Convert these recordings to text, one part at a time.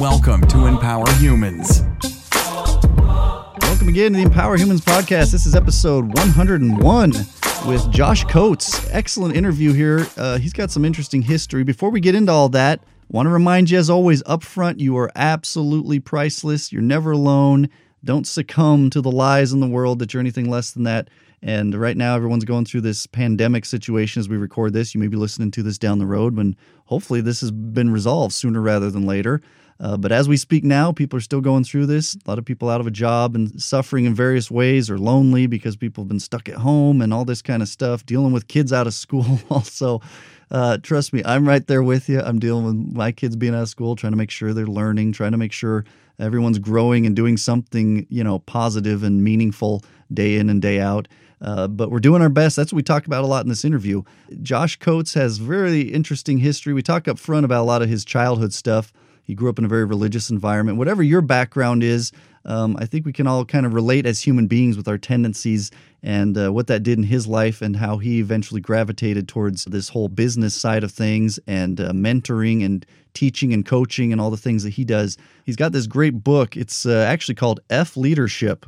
Welcome to Empower Humans. Welcome again to the Empower Humans podcast. This is episode 101 with Josh Coates. Excellent interview here. Uh, he's got some interesting history. Before we get into all that, want to remind you, as always, up front, you are absolutely priceless. You're never alone. Don't succumb to the lies in the world that you're anything less than that. And right now, everyone's going through this pandemic situation as we record this. You may be listening to this down the road when hopefully this has been resolved sooner rather than later. Uh, but as we speak now, people are still going through this. A lot of people out of a job and suffering in various ways or lonely because people have been stuck at home and all this kind of stuff, dealing with kids out of school also. Uh, trust me, I'm right there with you. I'm dealing with my kids being out of school, trying to make sure they're learning, trying to make sure everyone's growing and doing something, you know, positive and meaningful day in and day out. Uh, but we're doing our best. That's what we talked about a lot in this interview. Josh Coates has very interesting history. We talk up front about a lot of his childhood stuff. He grew up in a very religious environment. Whatever your background is, um, I think we can all kind of relate as human beings with our tendencies and uh, what that did in his life and how he eventually gravitated towards this whole business side of things and uh, mentoring and teaching and coaching and all the things that he does. He's got this great book. It's uh, actually called F Leadership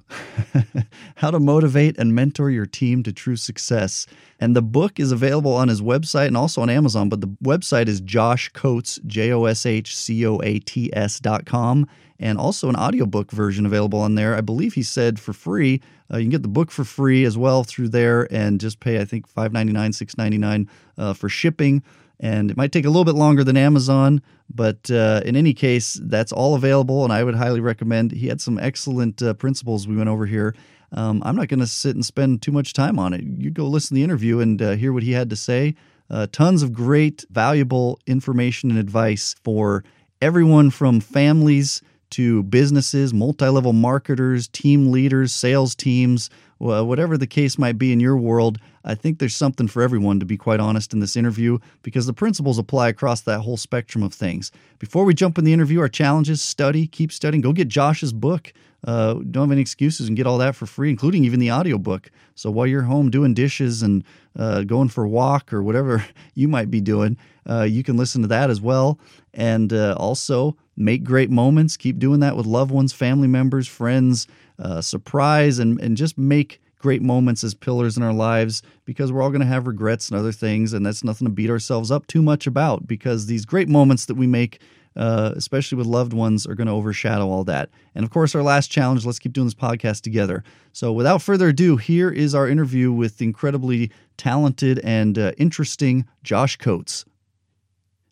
How to Motivate and Mentor Your Team to True Success. And the book is available on his website and also on Amazon, but the website is Josh Coates, J O S H C O A T S dot com and also an audiobook version available on there. I believe he said for free. Uh, you can get the book for free as well through there and just pay, I think, $5.99, $6.99 uh, for shipping. And it might take a little bit longer than Amazon, but uh, in any case, that's all available. And I would highly recommend. He had some excellent uh, principles we went over here. Um, I'm not going to sit and spend too much time on it. You go listen to the interview and uh, hear what he had to say. Uh, tons of great, valuable information and advice for everyone from families to businesses, multi level marketers, team leaders, sales teams, whatever the case might be in your world. I think there's something for everyone, to be quite honest, in this interview because the principles apply across that whole spectrum of things. Before we jump in the interview, our challenges study, keep studying, go get Josh's book. Uh, don't have any excuses and get all that for free, including even the audiobook. So while you're home doing dishes and uh, going for a walk or whatever you might be doing, uh, you can listen to that as well. And uh, also make great moments. Keep doing that with loved ones, family members, friends. Uh, surprise and, and just make great moments as pillars in our lives because we're all going to have regrets and other things, and that's nothing to beat ourselves up too much about because these great moments that we make, uh, especially with loved ones, are going to overshadow all that. And of course, our last challenge let's keep doing this podcast together. So, without further ado, here is our interview with the incredibly talented and uh, interesting Josh Coates.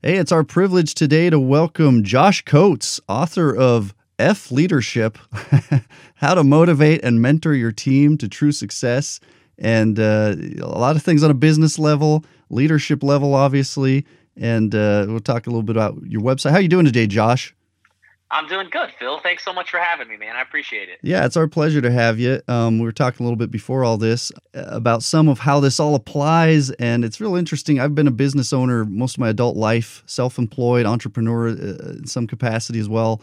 Hey, it's our privilege today to welcome Josh Coates, author of F Leadership How to Motivate and Mentor Your Team to True Success. And uh, a lot of things on a business level, leadership level, obviously. And uh, we'll talk a little bit about your website. How are you doing today, Josh? I'm doing good, Phil. Thanks so much for having me, man. I appreciate it. Yeah, it's our pleasure to have you. Um, we were talking a little bit before all this uh, about some of how this all applies, and it's real interesting. I've been a business owner most of my adult life, self employed, entrepreneur uh, in some capacity as well.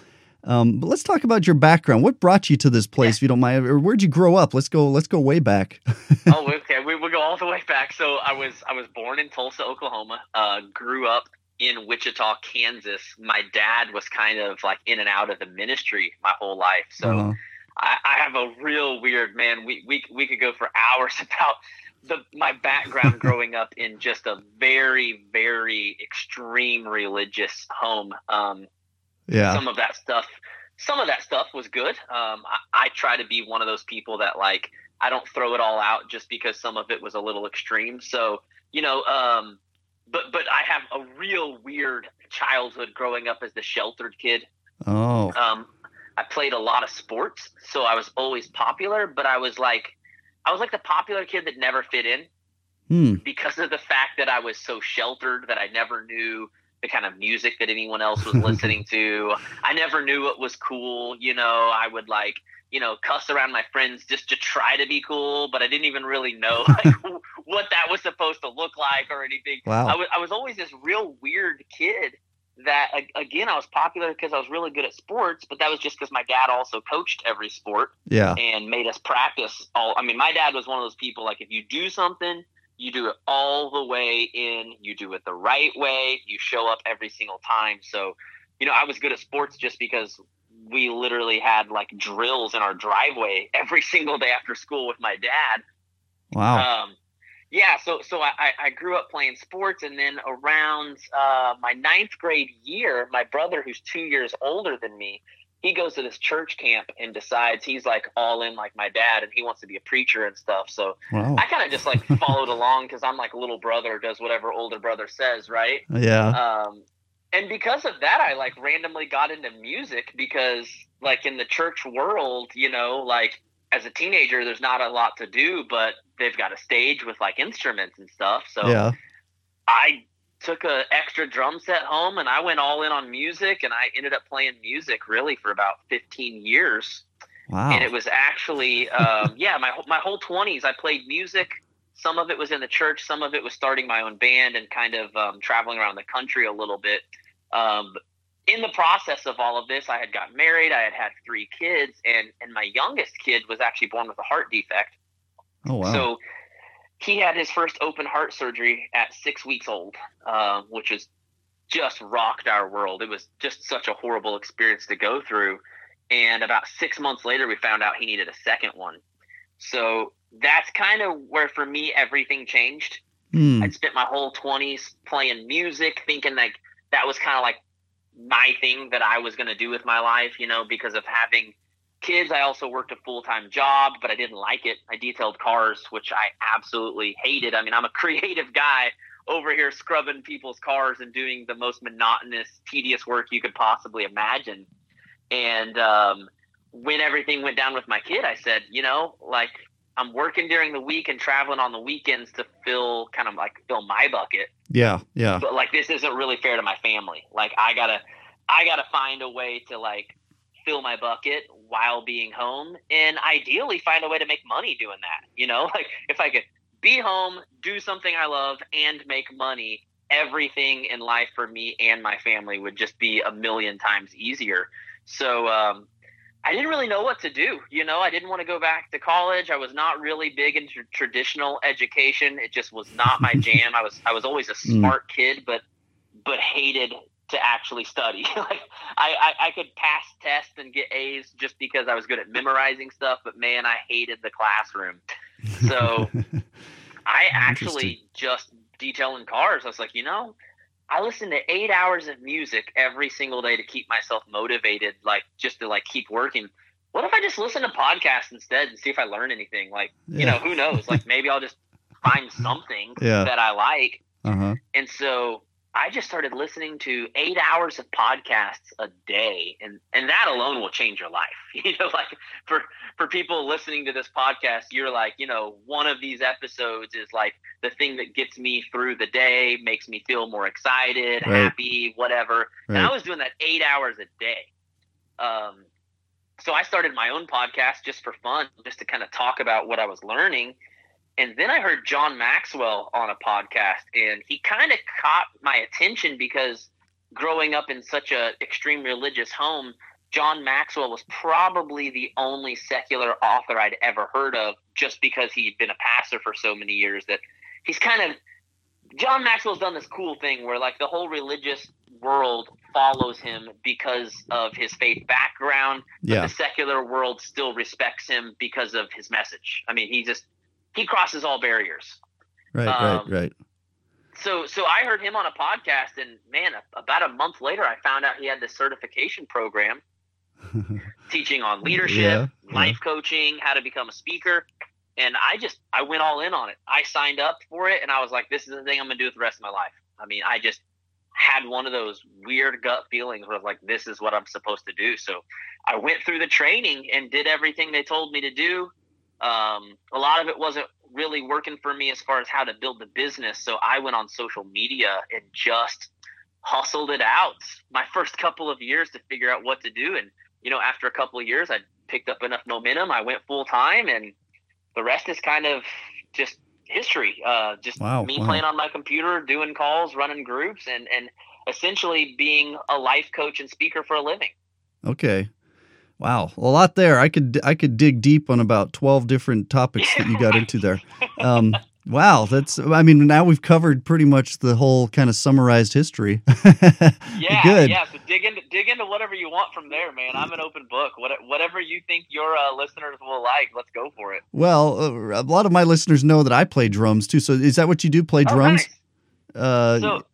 Um, but let's talk about your background. What brought you to this place, yeah. if you don't mind, or where'd you grow up? Let's go. Let's go way back. oh, okay. We will go all the way back. So I was I was born in Tulsa, Oklahoma. Uh, grew up in Wichita, Kansas. My dad was kind of like in and out of the ministry my whole life. So uh-huh. I, I have a real weird man. We we we could go for hours about the my background growing up in just a very very extreme religious home. Um, yeah. Some of that stuff, some of that stuff was good. Um, I, I try to be one of those people that like I don't throw it all out just because some of it was a little extreme. So you know, um, but but I have a real weird childhood growing up as the sheltered kid. Oh. Um, I played a lot of sports, so I was always popular, but I was like, I was like the popular kid that never fit in hmm. because of the fact that I was so sheltered that I never knew the kind of music that anyone else was listening to. I never knew what was cool. You know, I would like, you know, cuss around my friends just to try to be cool, but I didn't even really know like what that was supposed to look like or anything. Wow. I was, I was always this real weird kid that again I was popular because I was really good at sports, but that was just because my dad also coached every sport. Yeah. And made us practice all. I mean, my dad was one of those people like if you do something, you do it all the way in, you do it the right way, you show up every single time. So you know, I was good at sports just because we literally had like drills in our driveway every single day after school with my dad. Wow. Um, yeah, so so I, I grew up playing sports, and then around uh, my ninth grade year, my brother, who's two years older than me, he goes to this church camp and decides he's like all in like my dad, and he wants to be a preacher and stuff. So wow. I kind of just like followed along because I'm like little brother does whatever older brother says, right? Yeah. Um, and because of that, I like randomly got into music because like in the church world, you know, like as a teenager, there's not a lot to do, but they've got a stage with like instruments and stuff. So yeah. I took a extra drum set home and I went all in on music and I ended up playing music really for about 15 years. Wow. And it was actually, um, yeah, my, my whole 20s, I played music. Some of it was in the church, some of it was starting my own band and kind of um, traveling around the country a little bit. Um, in the process of all of this, I had gotten married. I had had three kids, and and my youngest kid was actually born with a heart defect. Oh wow! So he had his first open heart surgery at six weeks old, uh, which is just rocked our world. It was just such a horrible experience to go through. And about six months later, we found out he needed a second one. So that's kind of where, for me, everything changed. Hmm. I'd spent my whole 20s playing music, thinking like that was kind of like my thing that I was going to do with my life, you know, because of having kids. I also worked a full time job, but I didn't like it. I detailed cars, which I absolutely hated. I mean, I'm a creative guy over here scrubbing people's cars and doing the most monotonous, tedious work you could possibly imagine. And um, when everything went down with my kid, I said, you know, like I'm working during the week and traveling on the weekends to fill kind of like fill my bucket. Yeah, yeah. But like this isn't really fair to my family. Like I gotta, I gotta find a way to like fill my bucket while being home, and ideally find a way to make money doing that. You know, like if I could be home, do something I love, and make money, everything in life for me and my family would just be a million times easier. So um, I didn't really know what to do. You know, I didn't want to go back to college. I was not really big into traditional education. It just was not my jam. I was I was always a smart kid, but but hated to actually study. like I, I, I could pass tests and get A's just because I was good at memorizing stuff, but man, I hated the classroom. So I actually just detailing cars. I was like, you know, I listen to eight hours of music every single day to keep myself motivated, like just to like keep working. What if I just listen to podcasts instead and see if I learn anything? Like, you know, who knows? Like maybe I'll just find something Yeah. that I like. Uh-huh. And so I just started listening to eight hours of podcasts a day, and and that alone will change your life. You know, like for for people listening to this podcast, you're like, you know, one of these episodes is like the thing that gets me through the day, makes me feel more excited, Right. happy, whatever. And I was doing that eight hours a day. Um, so I started my own podcast just for fun, just to kind of talk about what I was learning. And then I heard John Maxwell on a podcast, and he kind of caught my attention because growing up in such a extreme religious home, John Maxwell was probably the only secular author I'd ever heard of, just because he'd been a pastor for so many years. That he's kind of John Maxwell's done this cool thing where like the whole religious world follows him because of his faith background, but Yeah. the secular world still respects him because of his message. I mean, he just he crosses all barriers. Right, Um, right, So so I heard him on a podcast, and man, a- about a month later, I found out he had this certification program teaching on leadership, Yeah, yeah. life coaching, how to become a speaker. And I just I went all in on it. I signed up for it and I was like, this is the thing I'm gonna do with the rest of my life. I mean, I just had one of those weird gut feelings where I was like, this is what I'm supposed to do. So I went through the training and did everything they told me to do. Um, a lot of it wasn't really working for me as far as how to build the business. So I went on social media and just hustled it out my first couple of years to figure out what to do. And, you know, after a couple of years, I picked up enough momentum. I went full time and the rest is kind of just history. Uh, just Wow, me wow. playing on my computer, doing calls, running groups, and and essentially being a life coach and speaker for a living. Okay. Wow, a lot there. I could I could dig deep on about twelve different topics that you got into there. Um, wow, that's. I mean, now we've covered pretty much the whole kind of summarized history. Yeah, Good. yeah. So dig into dig into whatever you want from there, man. I'm an open book. What, whatever you think your uh, listeners will like, let's go for it. Well, uh, a lot of my listeners know that I play drums too. So is that what you do? Play Oh, drums? nice. Uh, So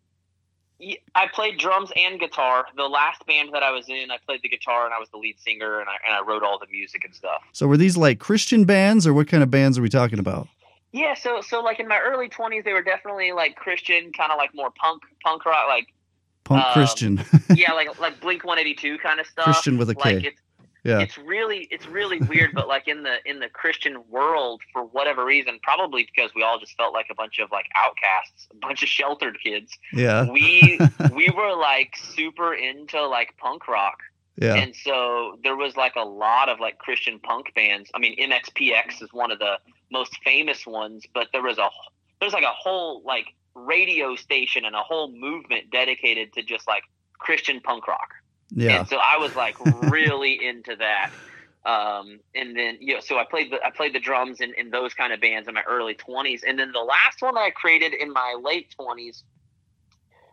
I played drums and guitar. The last band that I was in, I played the guitar and I was the lead singer and I, and I wrote all the music and stuff. so were these like Christian bands, or what kind of bands are we talking about? Yeah, so so like in my early 20s, they were definitely like Christian, kind of like more punk punk rock, like Punk Um, Christian, yeah, like like Blink 182 kind of stuff. Christian with a K. like yeah. it's really it's really weird but like in the in the christian world for whatever reason probably because we all just felt like a bunch of like outcasts a bunch of sheltered kids yeah, we we were like super into like punk rock. Yeah, and so there was like a lot of like christian punk bands. I mean mxpx is one of the most famous ones but there was a there's like a whole like radio station and a whole movement dedicated to just like christian punk rock yeah. and so I was like really into that. Um, and then you know, so I played the I played the drums in, in those kind of bands in my early twenties, and then the last one I created in my late twenties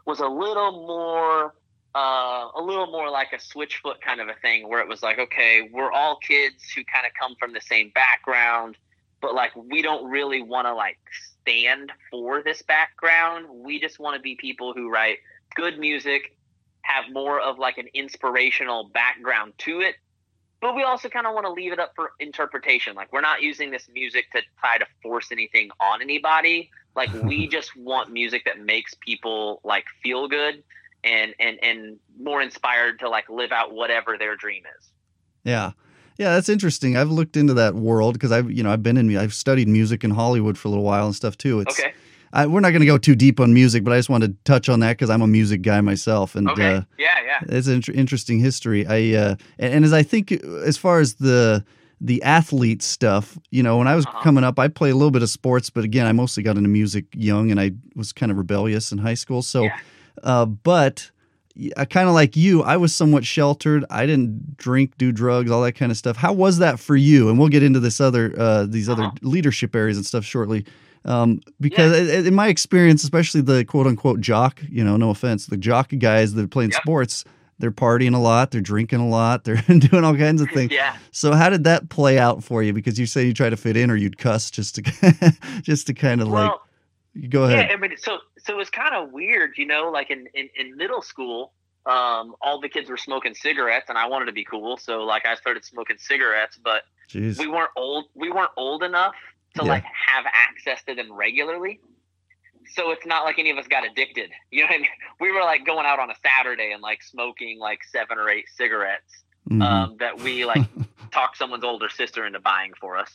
was a little more uh, a little more like a switchfoot kind of a thing, where it was like, okay, we're all kids who kind of come from the same background, but like we don't really want to like stand for this background. We just want to be people who write good music have more of like an inspirational background to it but we also kind of want to leave it up for interpretation like we're not using this music to try to force anything on anybody like we just want music that makes people like feel good and and and more inspired to like live out whatever their dream is Yeah. Yeah, that's interesting. I've looked into that world because I've, you know, I've been in, I've studied music in Hollywood for a little while and stuff too. It's, okay I, we're not going to go too deep on music, but I just wanted to touch on that because I'm a music guy myself, and okay uh, yeah yeah it's an inter- interesting history. I uh, and, and as I think, as far as the the athlete stuff, you know, when I was Uh-huh. coming up, I played a little bit of sports, but again, I mostly got into music young, and I was kind of rebellious in high school. So, Yeah. uh, but I kind of like you, I was somewhat sheltered. I didn't drink, do drugs, all that kind of stuff. How was that for you? And we'll get into this other uh, these other Uh-huh. leadership areas and stuff shortly. Um, because i- in my experience, especially the quote unquote jock, you know, no offense, the jock guys that are playing Yep. sports, they're partying a lot, they're drinking a lot, they're doing all kinds of things. yeah So how did that play out for you? Because you say you try to fit in or you'd cuss just to just to kind of like go ahead. Yeah, I mean, so so it was kind of weird, you know. Like in, in in middle school, um, all the kids were smoking cigarettes, and I wanted to be cool, so like I started smoking cigarettes. But Jeez. we weren't old. We weren't old enough to Yeah. like have access to them regularly. So it's not like any of us got addicted. You know what I mean? We were like going out on a Saturday and like smoking like seven or eight cigarettes Mhm. um, that we like talked someone's older sister into buying for us.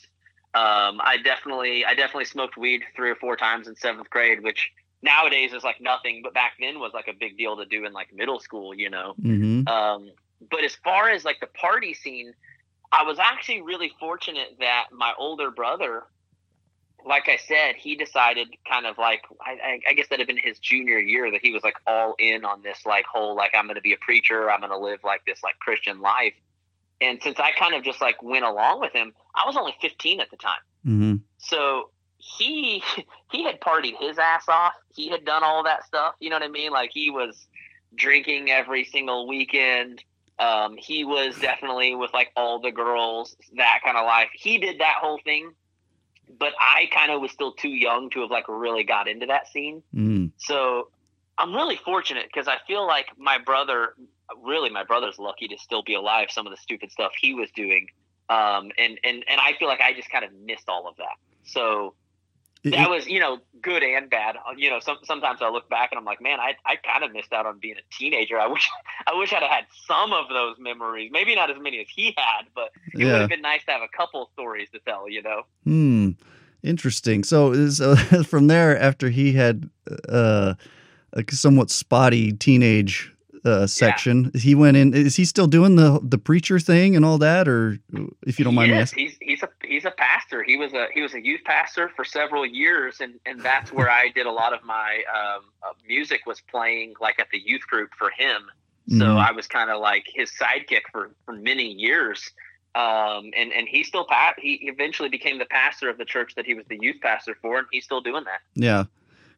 Um, I definitely, I definitely smoked weed three or four times in seventh grade, which nowadays is like nothing, but back then was like a big deal to do in like middle school, you know. Mhm. Um, but as far as like the party scene, I was actually really fortunate that my older brother, like I said, he decided kind of like I, I, I guess that had been his junior year that he was like all in on this like whole like I'm going to be a preacher, I'm going to live like this like Christian life. And since I kind of just like went along with him, I was only 15 at the time. Mhm. So he he had partied his ass off. He had done all that stuff. You know what I mean? Like he was drinking every single weekend. Um, he was definitely with like all the girls, that kind of life. He did that whole thing, but I kind of was still too young to have like really got into that scene. Mhm. So I'm really fortunate because I feel like my brother, really, my brother's lucky to still be alive. Some of the stupid stuff he was doing, um, and and and I feel like I just kind of missed all of that. So that was you know good and bad. Uh, You know, some, sometimes I look back and I'm like, man, I I kind of missed out on being a teenager. I wish I wish I'd have had some of those memories. Maybe not as many as he had, but it would have been nice to have a couple stories to tell. You know. Hmm. Interesting. So, so from there, after he had uh, a somewhat spotty teenage uh, section, he went in. Is he still doing the the preacher thing and all that, or if you don't mind me asking? he's he's a he's a pastor. He was a he was a youth pastor for several years, and and that's where I did a lot of my um, uh, music was playing like at the youth group for him. So Mhm. I was kind of like his sidekick for for many years. Um, and and he still pa- he eventually became the pastor of the church that he was the youth pastor for, and he's still doing that. Yeah.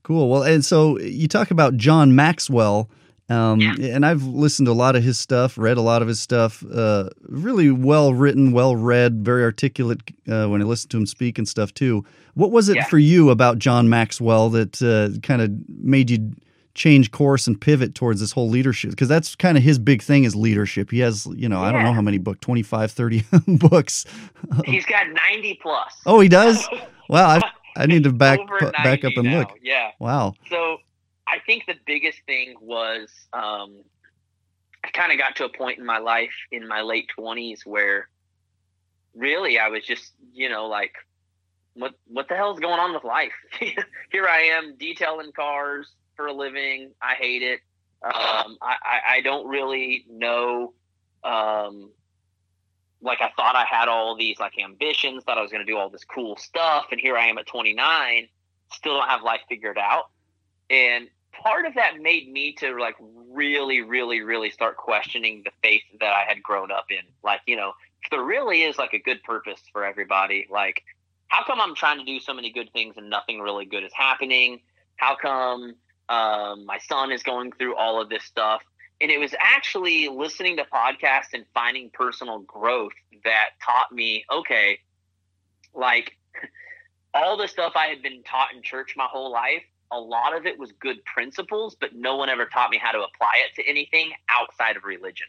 Cool. Well, and so you talk about John Maxwell, Um, Yeah. And I've listened to a lot of his stuff, read a lot of his stuff. Uh, really well written, well read, very articulate uh, when I listened to him speak and stuff too. What was it Yeah. for you about John Maxwell that uh, kind of made you change course and pivot towards this whole leadership? Because that's kind of his big thing is leadership. He has, you know, I don't know how many books, 25, 30 books. He's got 90 plus. Oh, he does? Wow. I, I need to back, back up and now, look. Yeah. Wow. So I think the biggest thing was um, I kind of got to a point in my life in my late 20s where really I was just, you know, like, what what the hell is going on with life? Here I am detailing cars for a living. I hate it. Um, I, I, I don't really know. Um, like I thought I had all these like ambitions, thought I was going to do all this cool stuff, and here I am at 29, still don't have life figured out. And part of that made me to like really, really, really start questioning the faith that I had grown up in. Like, you know, there really is like a good purpose for everybody, like, how come I'm trying to do so many good things and nothing really good is happening? How come um, my son is going through all of this stuff? And it was actually listening to podcasts and finding personal growth that taught me, okay, like all the stuff I had been taught in church my whole life, a lot of it was good principles, but no one ever taught me how to apply it to anything outside of religion.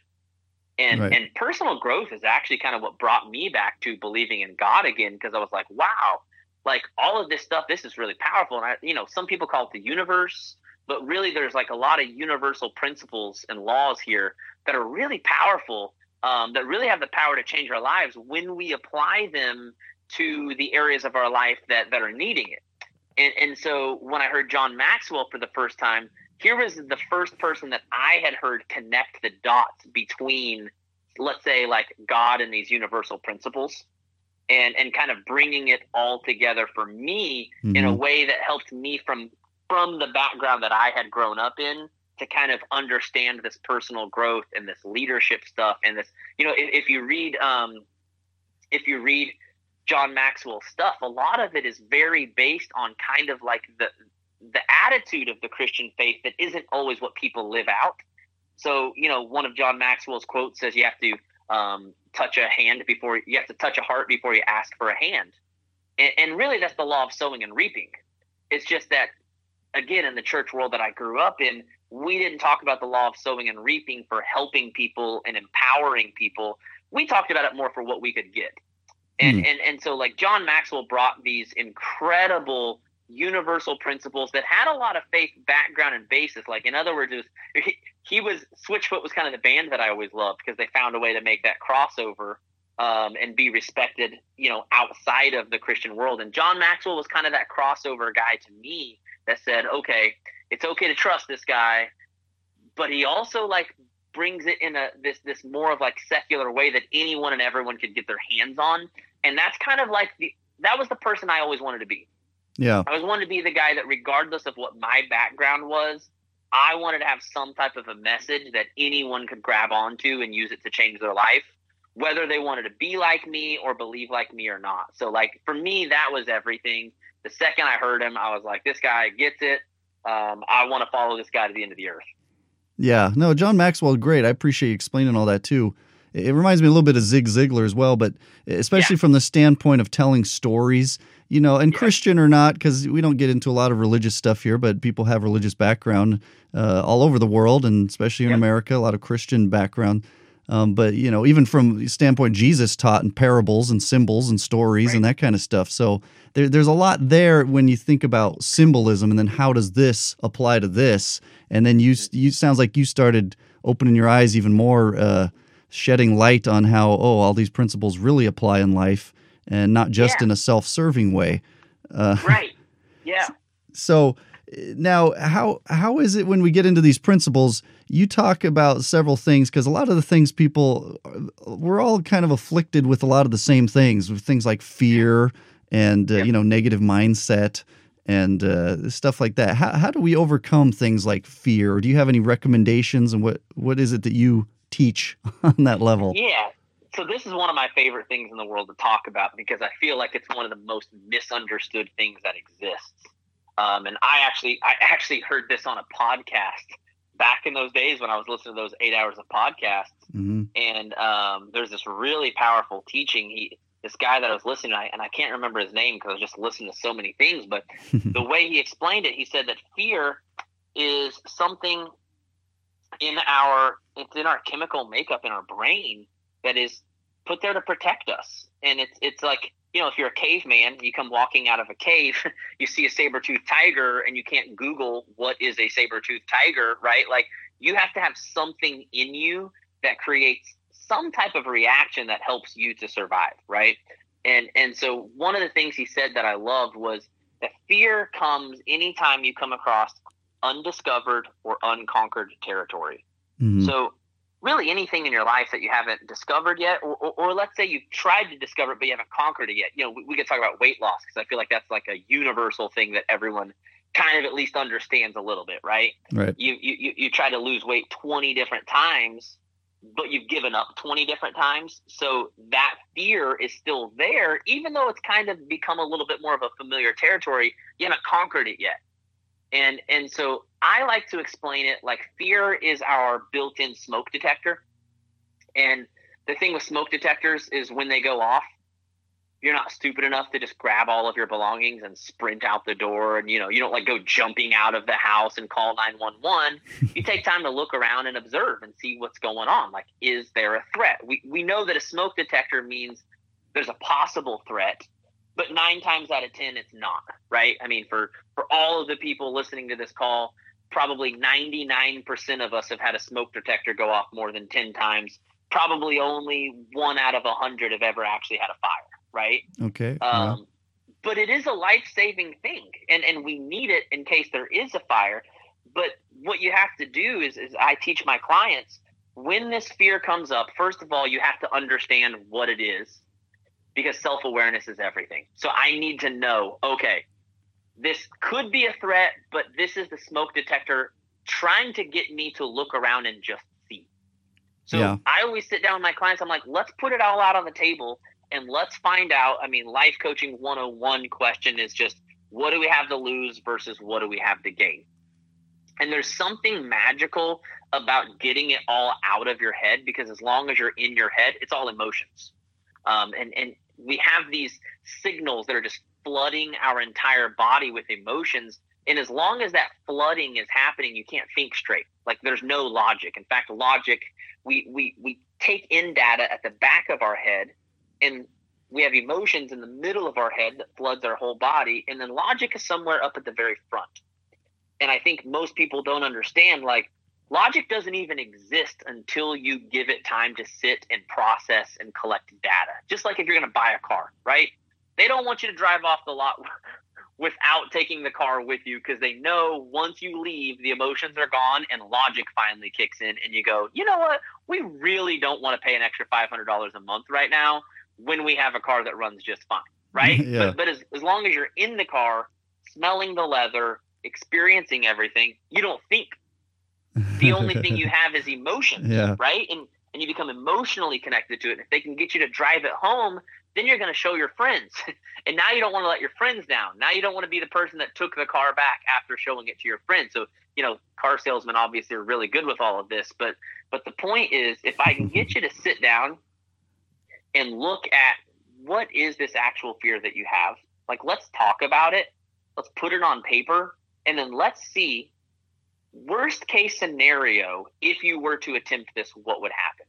And Right. and personal growth is actually kind of what brought me back to believing in God again because I was like, wow, like all of this stuff, this is really powerful. And I, you know, some people call it the universe, but really there's like a lot of universal principles and laws here that are really powerful, um, that really have the power to change our lives when we apply them to the areas of our life that that are needing it. And, and so when I heard John Maxwell for the first time, here was the first person that I had heard connect the dots between, let's say, like God and these universal principles, and and kind of bringing it all together for me in a Mhm. way that helped me from from the background that I had grown up in to kind of understand this personal growth and this leadership stuff and this you know if, if you read um if you read John Maxwell stuff a lot of it is very based on kind of like the the attitude of the Christian faith that isn't always what people live out so you know one of John Maxwell's quotes says you have to um, touch a hand before you have to touch a heart before you ask for a hand and, and really that's the law of sowing and reaping it's just that again in the church world that I grew up in, we didn't talk about the law of sowing and reaping for helping people and empowering people. We talked about it more for what we could get. And Hmm. and and so like John Maxwell brought these incredible universal principles that had a lot of faith background and basis. Like in other words, it was, he, he was Switchfoot was kind of the band that I always loved because they found a way to make that crossover um, and be respected, you know, outside of the Christian world. And John Maxwell was kind of that crossover guy to me that said, okay, it's okay to trust this guy, but he also like brings it in a this this more of like secular way that anyone and everyone could get their hands on. And that's kind of like the that was the person I always wanted to be. Yeah. I always wanted to be the guy that regardless of what my background was, I wanted to have some type of a message that anyone could grab onto and use it to change their life, whether they wanted to be like me or believe like me or not. So like for me that was everything. The second I heard him, I was like, this guy gets it. Um, I want to follow this guy to the end of the earth. Yeah, no, John Maxwell, great. I appreciate you explaining all that too. It it reminds me a little bit of Zig Ziglar as well, but especially from the standpoint of telling stories, you know, and Yeah. Christian or not, because we don't get into a lot of religious stuff here, but people have religious background uh, all over the world, and especially in Yep. America, a lot of Christian background. Um, but you know, even from the standpoint, Jesus taught in parables and symbols and stories and that kind of stuff. So there, there's a lot there when you think about symbolism, and then how does this apply to this? And then you, you sounds like you started opening your eyes even more, uh, shedding light on how oh, all these principles really apply in life, and not just Yeah. in a self-serving way. Uh, Right. Yeah. so now, how how is it when we get into these principles? You talk about several things because a lot of the things people we're all kind of afflicted with a lot of the same things, with things like fear and uh, Yep. you know negative mindset and uh, stuff like that. How how do we overcome things like fear? Or do you have any recommendations and what what is it that you teach on that level? Yeah. So this is one of my favorite things in the world to talk about because I feel like it's one of the most misunderstood things that exists. Um, and I actually, I actually heard this on a podcast back in those days when I was listening to those eight hours of podcasts, hmm and um, there's this really powerful teaching. He, this guy that I was listening to, and I can't remember his name because I was just listening to so many things. But the way he explained it, he said that fear is something in our it's in our chemical makeup in our brain that is put there to protect us. And it's it's like you know, if you're a caveman, you come walking out of a cave, you see a saber-toothed tiger, and you can't Google what is a saber-toothed tiger, right? Like you have to have something in you that creates some type of reaction that helps you to survive, right? And and so one of the things he said that I loved was that fear comes anytime you come across undiscovered or unconquered territory. hmm So, really, anything in your life that you haven't discovered yet, or, or, or let's say you've tried to discover it but you haven't conquered it yet. You know, we, we could talk about weight loss because I feel like that's like a universal thing that everyone kind of at least understands a little bit, right? Right. You you you, you try to lose weight twenty different times, but you've given up twenty different times. So that fear is still there, even though it's kind of become a little bit more of a familiar territory. You haven't conquered it yet and and so I like to explain it like fear is our built-in smoke detector. And the thing with smoke detectors is when they go off, you're not stupid enough to just grab all of your belongings and sprint out the door and you know, you don't like go jumping out of the house and call 911. you take time to look around and observe and see what's going on. Like is there a threat? We we know that a smoke detector means there's a possible threat but nine times out of ten it's not right i mean for for all of the people listening to this call probably 99% of us have had a smoke detector go off more than 10 times probably only one out of a 100 have ever actually had a fire right Okay. yeah. um, but it is a life-saving thing and and we need it in case there is a fire but what you have to do is is i teach my clients when this fear comes up first of all you have to understand what it is because self-awareness is everything. So i need to know okay this could be a threat but this is the smoke detector trying to get me to look around and just see. So Yeah. i always sit down with my clients. I'm like let's put it all out on the table and let's find out. I mean life coaching 101 question is just what do we have to lose versus what do we have to gain? And there's something magical about getting it all out of your head because as long as you're in your head it's all emotions um, and and we have these signals that are just flooding our entire body with emotions. And as long as that flooding is happening you can't think straight. Like there's no logic. In fact logic we we we take in data at the back of our head and we have emotions in the middle of our head that floods our whole body. And then logic is somewhere up at the very front. And i think most people don't understand like logic doesn't even exist until you give it time to sit and process and collect data. Just like if you're going to buy a car right? They don't want you to drive off the lot without taking the car with you because they know once you leave the emotions are gone and logic finally kicks in and you go you know what? We really don't want to pay an extra $500 a month right now when we have a car that runs just fine right? Yeah. but, but as, as long as you're in the car smelling the leather experiencing everything you don't think the only thing you have is emotion Yeah. right and and you become emotionally connected to it. And if they can get you to drive it home, then you're going to show your friends. and now you don't want to let your friends down. Now you don't want to be the person that took the car back after showing it to your friends. So, you know, car salesmen obviously are really good with all of this, but but the point is if I can get you to sit down and look at what is this actual fear that you have? Like let's talk about it. Let's put it on paper and then let's see worst case scenario if you were to attempt this what would happen?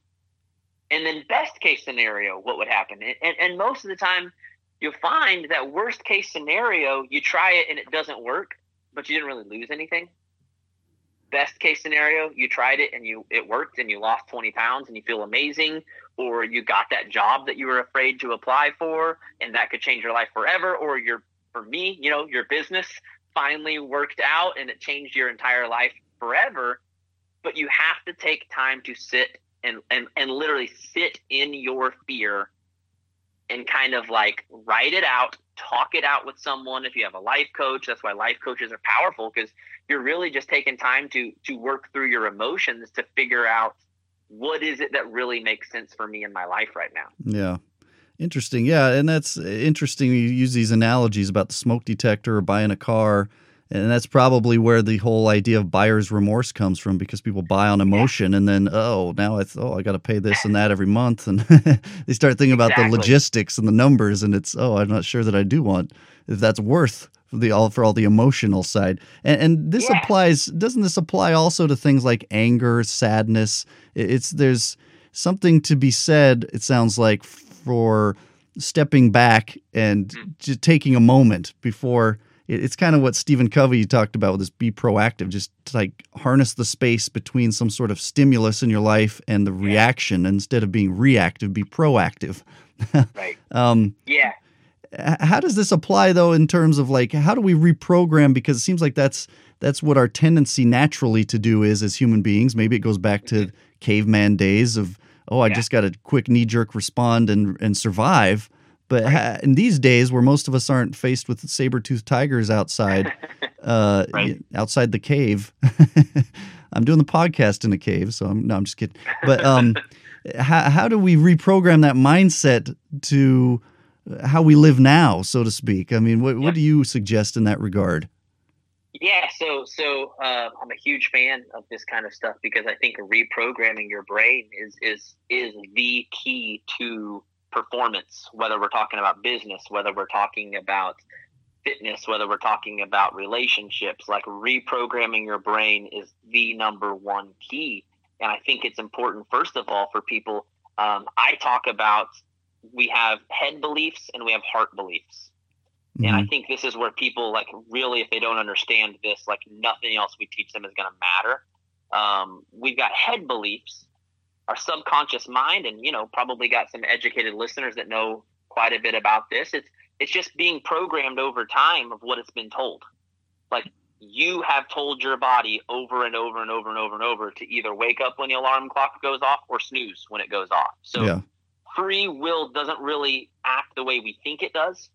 And then best case scenario what would happen? And, and, most of the time you'll find that worst case scenario you try it and it doesn't work but you didn't really lose anything. Best case scenario you tried it and you it worked and you lost 20 pounds and you feel amazing or you got that job that you were afraid to apply for and that could change your life forever or your for me you know your business finally worked out and it changed your entire life forever but you have to take time to sit and and, and literally sit in your fear and kind of like write it out talk it out with someone if you have a life coach that's why life coaches are powerful because you're really just taking time to to work through your emotions to figure out what is it that really makes sense for me in my life right now Yeah. Interesting. Yeah. And that's interesting. You use these analogies about the smoke detector or buying a car. And that's probably where the whole idea of buyer's remorse comes from because people buy on emotion and then, oh, now I, oh, I got to pay this and that every month. And they start thinking about Exactly. the logistics and the numbers. And it's, oh, I'm not sure that I do want, if that's worth the all for all the emotional side. And, and this Yeah. applies, doesn't this apply also to things like anger, sadness? It's, there's something to be said, it sounds like, for stepping back and Mm. just taking a moment before it's kind of what Stephen Covey talked about with this be proactive just like harness the space between some sort of stimulus in your life and the reaction instead of being reactive be proactive Right. um, Yeah. how does this apply though in terms of like how do we reprogram because it seems like that's that's what our tendency naturally to do is as human beings maybe it goes back to caveman days of oh i. Yeah. just got to quick knee jerk respond and and survive but ha- in these days where most of us aren't faced with saber-toothed tigers outside uh Right. outside the cave i'm doing the podcast in a cave so i'm no i'm just kidding but um how, how do we reprogram that mindset to how we live now, so to speak. I mean, what, Yeah. what do you suggest in that regard? Yeah, so so uh, I'm a huge fan of this kind of stuff because I think reprogramming your brain is is is the key to performance. Whether we're talking about business, whether we're talking about fitness, whether we're talking about relationships, like reprogramming your brain is the number one key. And I think it's important, first of all, for people. Um, I talk about we have head beliefs and we have heart beliefs. And I Mhm. think this is where people like really, if they don't understand this, like nothing else we teach them is going to matter. Um, we've got head beliefs, our subconscious mind, and you know probably got some educated listeners that know quite a bit about this. It's it's just being programmed over time of what it's been told. Like you have told your body over and over and over and over and over to either wake up when the alarm clock goes off or snooze when it goes off. So yeah, free will doesn't really act the way we think it does.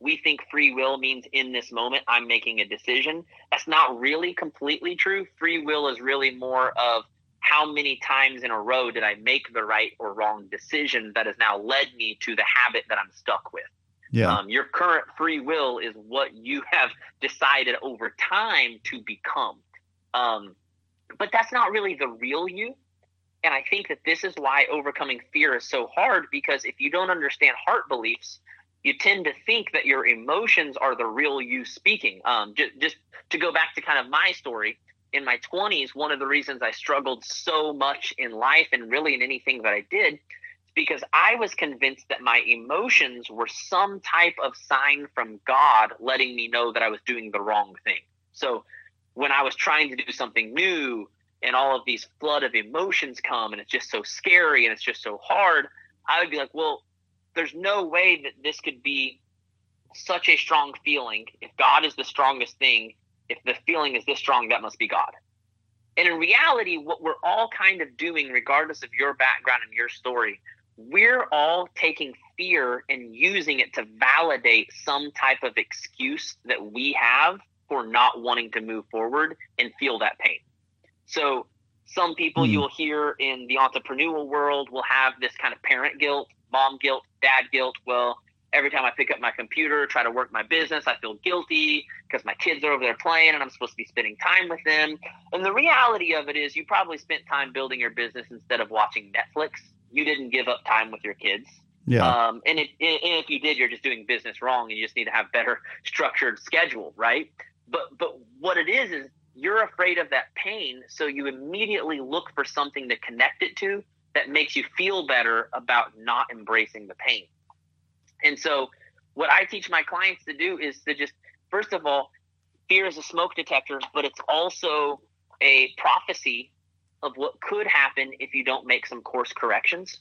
We think free will means in this moment I'm making a decision. That's not really completely true. Free will is really more of how many times in a row did I make the right or wrong decision that has now led me to the habit that I'm stuck with. yeah, Um, your current free will is what you have decided over time to become. Um, but that's not really the real you. And I think that this is why overcoming fear is so hard because if you don't understand heart beliefs, you tend to think that your emotions are the real you speaking. Um, just, to go back to kind of my story, in my 20s, one of the reasons I struggled so much in life and really in anything that I did because I was convinced that my emotions were some type of sign from God letting me know that I was doing the wrong thing. So when I was trying to do something new and all of these flood of emotions come and it's just so scary and it's just so hard, I would be like, well, there's no way that this could be such a strong feeling. If God is the strongest thing, if the feeling is this strong, that must be God. And in reality, what we're all kind of doing, regardless of your background and your story, we're all taking fear and using it to validate some type of excuse that we have for not wanting to move forward and feel that pain. So, some people Hmm. you'll hear in the entrepreneurial world will have this kind of parent guilt, mom guilt, dad guilt. Well, every time I pick up my computer, try to work my business, I feel guilty because my kids are over there playing and I'm supposed to be spending time with them. And the reality of it is, you probably spent time building your business instead of watching Netflix. You didn't give up time with your kids. yeah, Um, and, it, and if you did, you're just doing business wrong. And you just need to have better structured schedule, right? But but what it is is you're afraid of that pain, so you immediately look for something to connect it to that makes you feel better about not embracing the pain. And so, what I teach my clients to do is to just first of all, fear is a smoke detector, but it's also a prophecy of what could happen if you don't make some course corrections.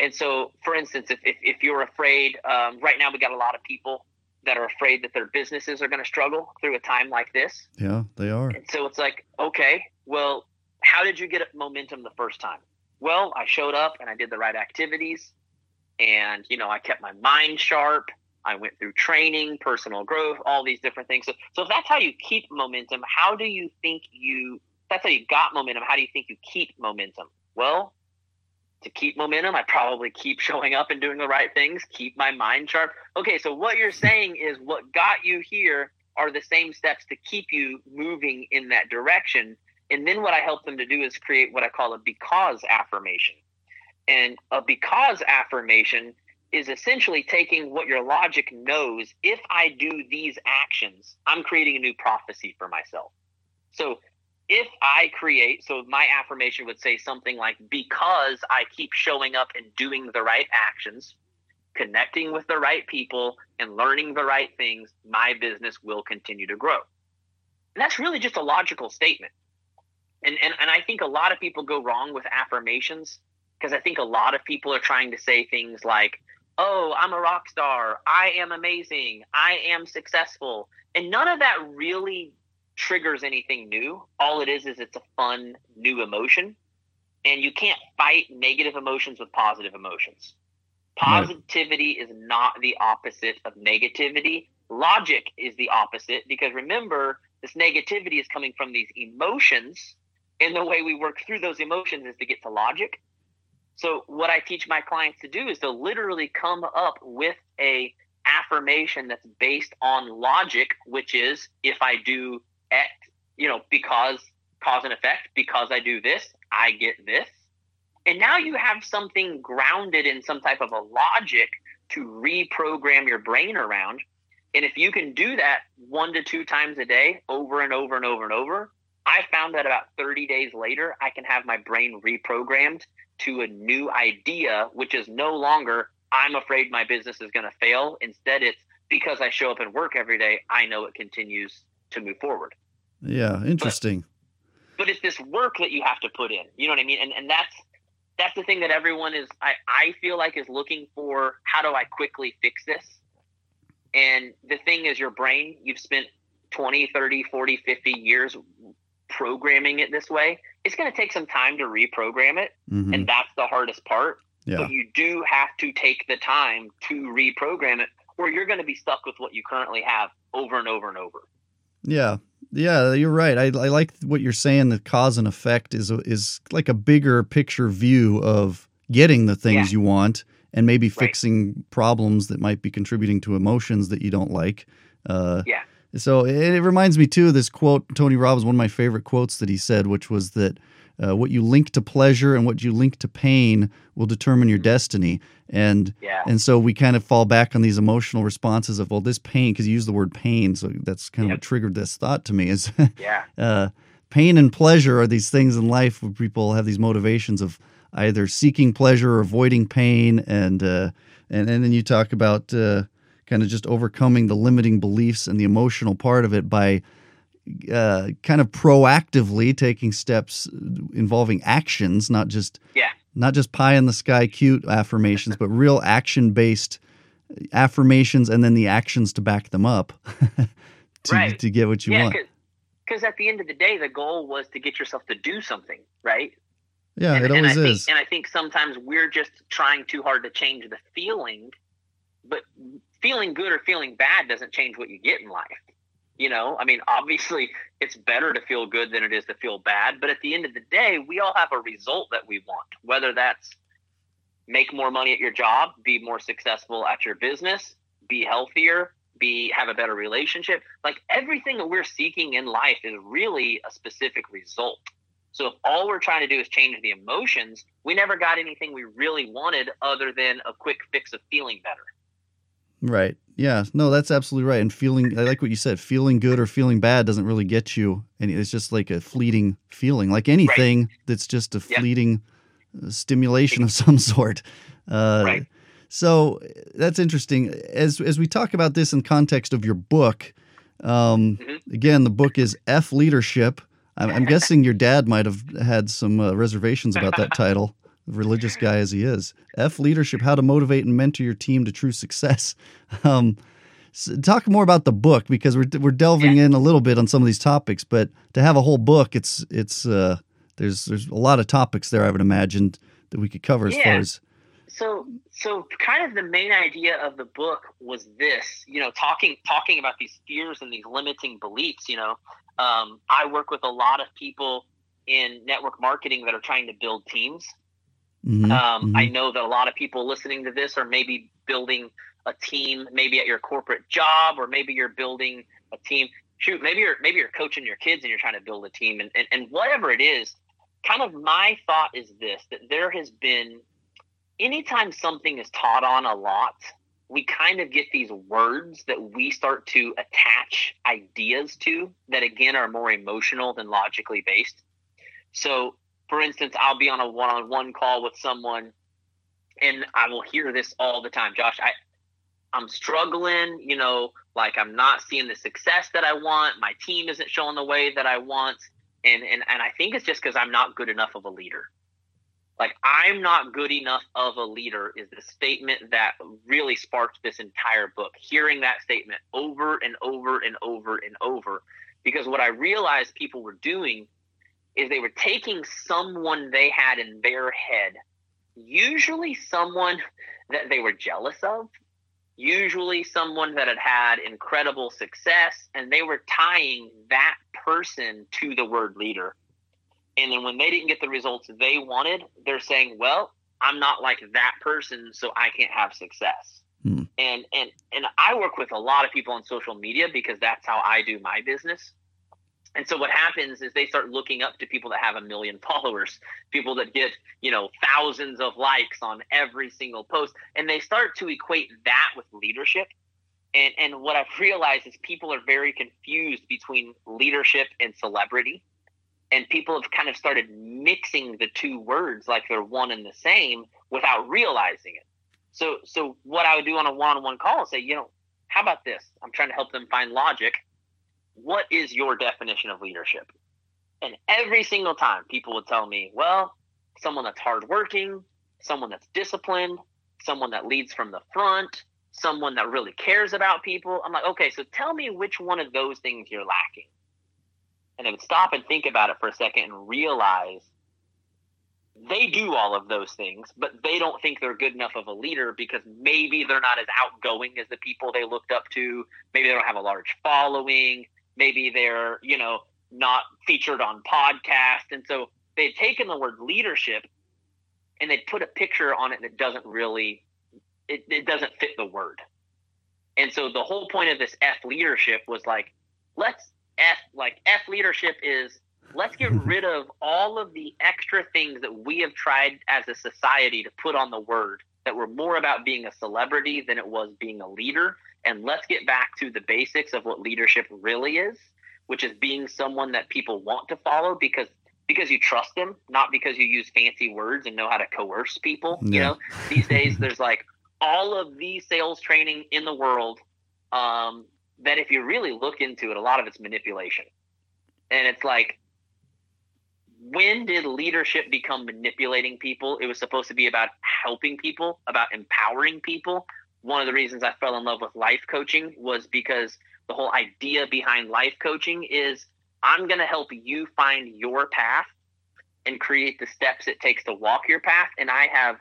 And so, for instance, if, if, if you're afraid, um, right now we got a lot of people that are afraid that their businesses are going to struggle through a time like this. yeah, they are. And so it's like, okay, well, how did you get momentum the first time? Well, I showed up and I did the right activities. And, you know, I kept my mind sharp. I went through training, personal growth, all these different things. So, so if that's how you keep momentum, how do you think you, that's how you got momentum, how do you think you keep momentum? Well, to keep momentum, I probably keep showing up and doing the right things, keep my mind sharp. Okay, so what you're saying is what got you here are the same steps to keep you moving in that direction. And then what I help them to do is create what I call a because affirmation. And a because affirmation is essentially taking what your logic knows. If I do these actions, I'm creating a new prophecy for myself. So if I create, so my affirmation would say something like, because I keep showing up and doing the right actions, connecting with the right people, and learning the right things, my business will continue to grow. And that's really just a logical statement. And, and, and I think a lot of people go wrong with affirmations because I think a lot of people are trying to say things like, oh, I'm a rock star. I am amazing. I am successful. And none of that really triggers anything new. All it is is it's a fun new emotion. And you can't fight negative emotions with positive emotions. Positivity right. is not the opposite of negativity. Logic is the opposite because remember, this negativity is coming from these emotions. And the way we work through those emotions is to get to logic. So what I teach my clients to do is to literally come up with a affirmation that's based on logic, which is if I do X, you know, because cause and effect, because I do this, I get this. And now you have something grounded in some type of a logic to reprogram your brain around. And if you can do that one to two times a day over and over and over and over, I found that about 30 days later, I can have my brain reprogrammed to a new idea, which is no longer, I'm afraid my business is going to fail. Instead, it's because I show up and work every day, I know it continues to move forward. Yeah, interesting. But, but, it's this work that you have to put in. You know what I mean? And and that's that's the thing that everyone is I, I feel like is looking for how do I quickly fix this? And the thing is your brain, you've spent 20, 30, 40, 50 years programming it this way. It's going to take some time to reprogram it, mm-hmm. and that's the hardest part. Yeah. But you do have to take the time to reprogram it, or you're going to be stuck with what you currently have over and over and over. Yeah, yeah, you're right. I, I like what you're saying. The cause and effect is is like a bigger picture view of getting the things yeah. you want and maybe fixing right. problems that might be contributing to emotions that you don't like. Uh, yeah. So it, it, reminds me too of this quote. Tony Robbins, one of my favorite quotes that he said, which was that uh, what you link to pleasure and what you link to pain will determine your mm-hmm. destiny. And yeah. and so we kind of fall back on these emotional responses of well, this pain because you use the word pain, so that's kind yep. of what triggered this thought to me is yeah. uh, pain and pleasure are these things in life where people have these motivations of either seeking pleasure or avoiding pain, and uh, and and then you talk about uh, kind of just overcoming the limiting beliefs and the emotional part of it by uh, kind of proactively taking steps involving actions, not just yeah. not just pie in the sky cute affirmations, but real action based affirmations, and then the actions to back them up to right. to get what you yeah, want. Because at the end of the day, the goal was to get yourself to do something, right? Yeah, and, it always and I is. Think, and I think sometimes we're just trying too hard to change the feeling, but feeling good or feeling bad doesn't change what you get in life. You know, I mean, obviously it's better to feel good than it is to feel bad. But at the end of the day, we all have a result that we want, whether that's make more money at your job, be more successful at your business, be healthier, be have a better relationship. Like everything that we're seeking in life is really a specific result. So if all we're trying to do is change the emotions, we never got anything we really wanted other than a quick fix of feeling better. Right. Yeah. No, that's absolutely right. And feeling, I like what you said. Feeling good or feeling bad doesn't really get you, and it's just like a fleeting feeling, like anything right. that's just a fleeting uh, stimulation of some sort. Uh, right. So that's interesting. As as we talk about this in context of your book, um, mm-hmm. again, the book is F Leadership. I'm, I'm guessing your dad might have had some uh, reservations about that title religious guy as he is. F leadership: How to motivate and mentor your team to true success. Um, talk more about the book because we're we're delving in a little bit on some of these topics, but to have a whole book, it's it's uh, there's there's a lot of topics there. I would imagine that we could cover as yeah. far as. So so kind of the main idea of the book was this, you know, talking talking about these fears and these limiting beliefs. You know, um, I work with a lot of people in network marketing that are trying to build teams Mm-hmm, um, mm-hmm. I know that a lot of people listening to this are maybe building a team, maybe at your corporate job, or maybe you're building a team. Shoot, maybe you're maybe you're coaching your kids and you're trying to build a team, and and, and whatever it is. Kind of my thought is this: that there has been anytime something is taught on a lot, we kind of get these words that we start to attach ideas to that again are more emotional than logically based. So, for instance, I'll be on a one-on-one call with someone and I will hear this all the time. Josh, I I'm struggling, you know, like I'm not seeing the success that I want. My team isn't showing the way that I want. And and and I think it's just cuz I'm not good enough of a leader like i'm not good enough of a leader is the statement that really sparked this entire book hearing that statement over and over and over and over because what i realized people were doing is they were taking someone they had in their head usually someone that they were jealous of usually someone that had had incredible success and they were tying that person to the word leader and then when they didn't get the results they wanted, they're saying, "Well, I'm not like that person, so I can't have success." Hmm. And and and I work with a lot of people on social media because that's how I do my business. And so what happens is they start looking up to people that have a million followers, people that get, you know, thousands of likes on every single post, and they start to equate that with leadership. And and what I've realized is people are very confused between leadership and celebrity and people have kind of started mixing the two words like they're one and the same without realizing it. So, so what I would do on a one-on-one call is say, you know, how about this? I'm trying to help them find logic. What is your definition of leadership? And every single time, people would tell me, well, someone that's hardworking, someone that's disciplined, someone that leads from the front, someone that really cares about people. I'm like, okay, so tell me which one of those things you're lacking and they would stop and think about it for a second and realize they do all of those things, but they don't think they're good enough of a leader because maybe they're not as outgoing as the people they looked up to. Maybe they don't have a large following. Maybe they're, you know, not featured on podcasts. And so they've taken the word leadership and they put a picture on it that doesn't really, it, it doesn't fit the word. And so the whole point of this F leadership was like, let's F like F leadership is let's get rid of all of the extra things that we have tried as a society to put on the word that were more about being a celebrity than it was being a leader and let's get back to the basics of what leadership really is which is being someone that people want to follow because because you trust them not because you use fancy words and know how to coerce people yeah. you know these days there's like all of the sales training in the world um, that if you really look into it, a lot of it's manipulation. And it's like, when did leadership become manipulating people? It was supposed to be about helping people, about empowering people. One of the reasons I fell in love with life coaching was because the whole idea behind life coaching is I'm going to help you find your path and create the steps it takes to walk your path. And I have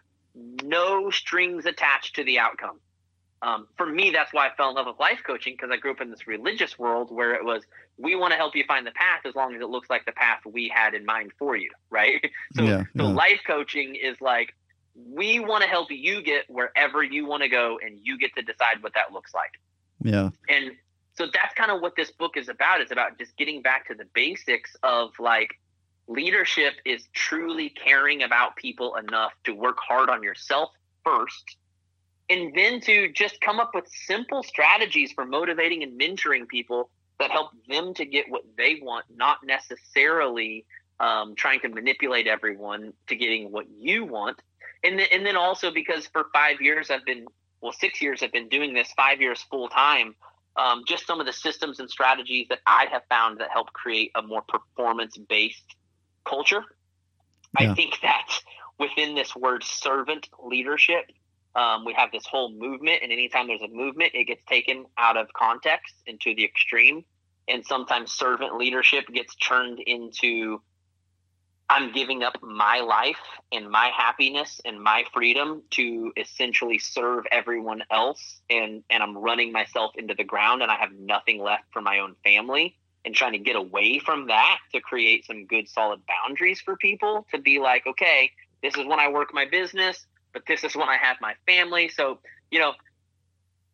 no strings attached to the outcome um, for me, that's why I fell in love with life coaching because I grew up in this religious world where it was, we want to help you find the path as long as it looks like the path we had in mind for you, right? So, yeah, so yeah. life coaching is like, we want to help you get wherever you want to go and you get to decide what that looks like. Yeah. And so that's kind of what this book is about. It's about just getting back to the basics of like, leadership is truly caring about people enough to work hard on yourself first and then to just come up with simple strategies for motivating and mentoring people that help them to get what they want, not necessarily um, trying to manipulate everyone to getting what you want. And then, and then also because for five years I've been, well, six years I've been doing this, five years full time. Um, just some of the systems and strategies that I have found that help create a more performance based culture. Yeah. I think that within this word servant leadership, um, we have this whole movement, and anytime there's a movement, it gets taken out of context into the extreme. And sometimes servant leadership gets turned into I'm giving up my life and my happiness and my freedom to essentially serve everyone else and and I'm running myself into the ground and I have nothing left for my own family and trying to get away from that to create some good solid boundaries for people to be like okay this is when I work my business but this is when I have my family. So, you know,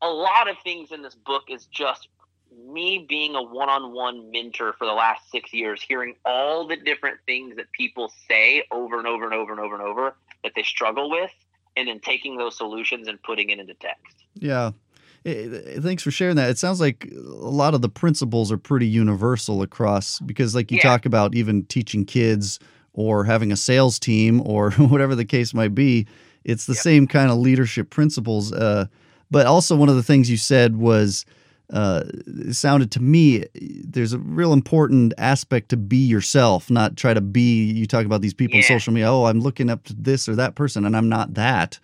a lot of things in this book is just me being a one-on-one mentor for the last six years, hearing all the different things that people say over and over and over and over and over that they struggle with, and then taking those solutions and putting it into text. Yeah. Thanks for sharing that. It sounds like a lot of the principles are pretty universal across because, like you yeah. talk about, even teaching kids or having a sales team or whatever the case might be, it's the yep. same kind of leadership principles. Uh, but also, one of the things you said was uh, it sounded to me there's a real important aspect to be yourself, not try to be. You talk about these people yeah. on social media. Oh, I'm looking up to this or that person, and I'm not that.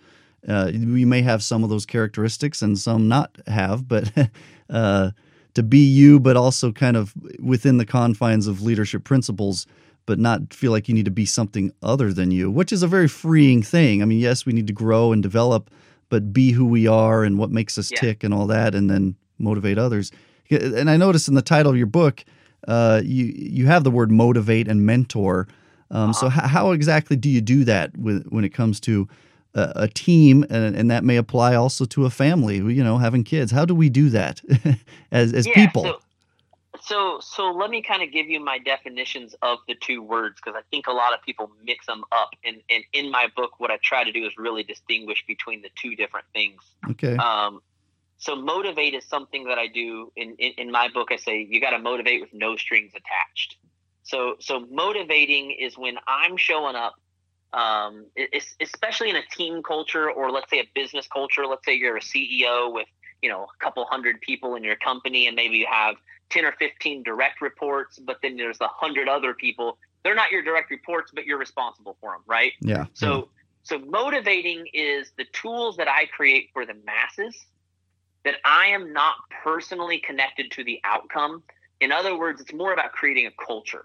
Uh, we may have some of those characteristics and some not have, but uh, to be you, but also kind of within the confines of leadership principles, but not feel like you need to be something other than you, which is a very freeing thing. I mean, yes, we need to grow and develop, but be who we are and what makes us yeah. tick and all that, and then motivate others. And I noticed in the title of your book, uh, you you have the word motivate and mentor. Um, uh-huh. So h- how exactly do you do that with, when it comes to a, a team, and, and, that may apply also to a family? You know, having kids. How do we do that as as yeah, people? So- so so let me kind of give you my definitions of the two words because I think a lot of people mix them up. And, and in my book, what I try to do is really distinguish between the two different things. Okay. Um, so motivate is something that I do in, in, in my book. I say you got to motivate with no strings attached. So so motivating is when I'm showing up, um, especially in a team culture or let's say a business culture. Let's say you're a CEO with you know a couple hundred people in your company, and maybe you have ten or fifteen direct reports, but then there's a hundred other people. They're not your direct reports, but you're responsible for them, right? Yeah. So so motivating is the tools that I create for the masses that I am not personally connected to the outcome. In other words, it's more about creating a culture.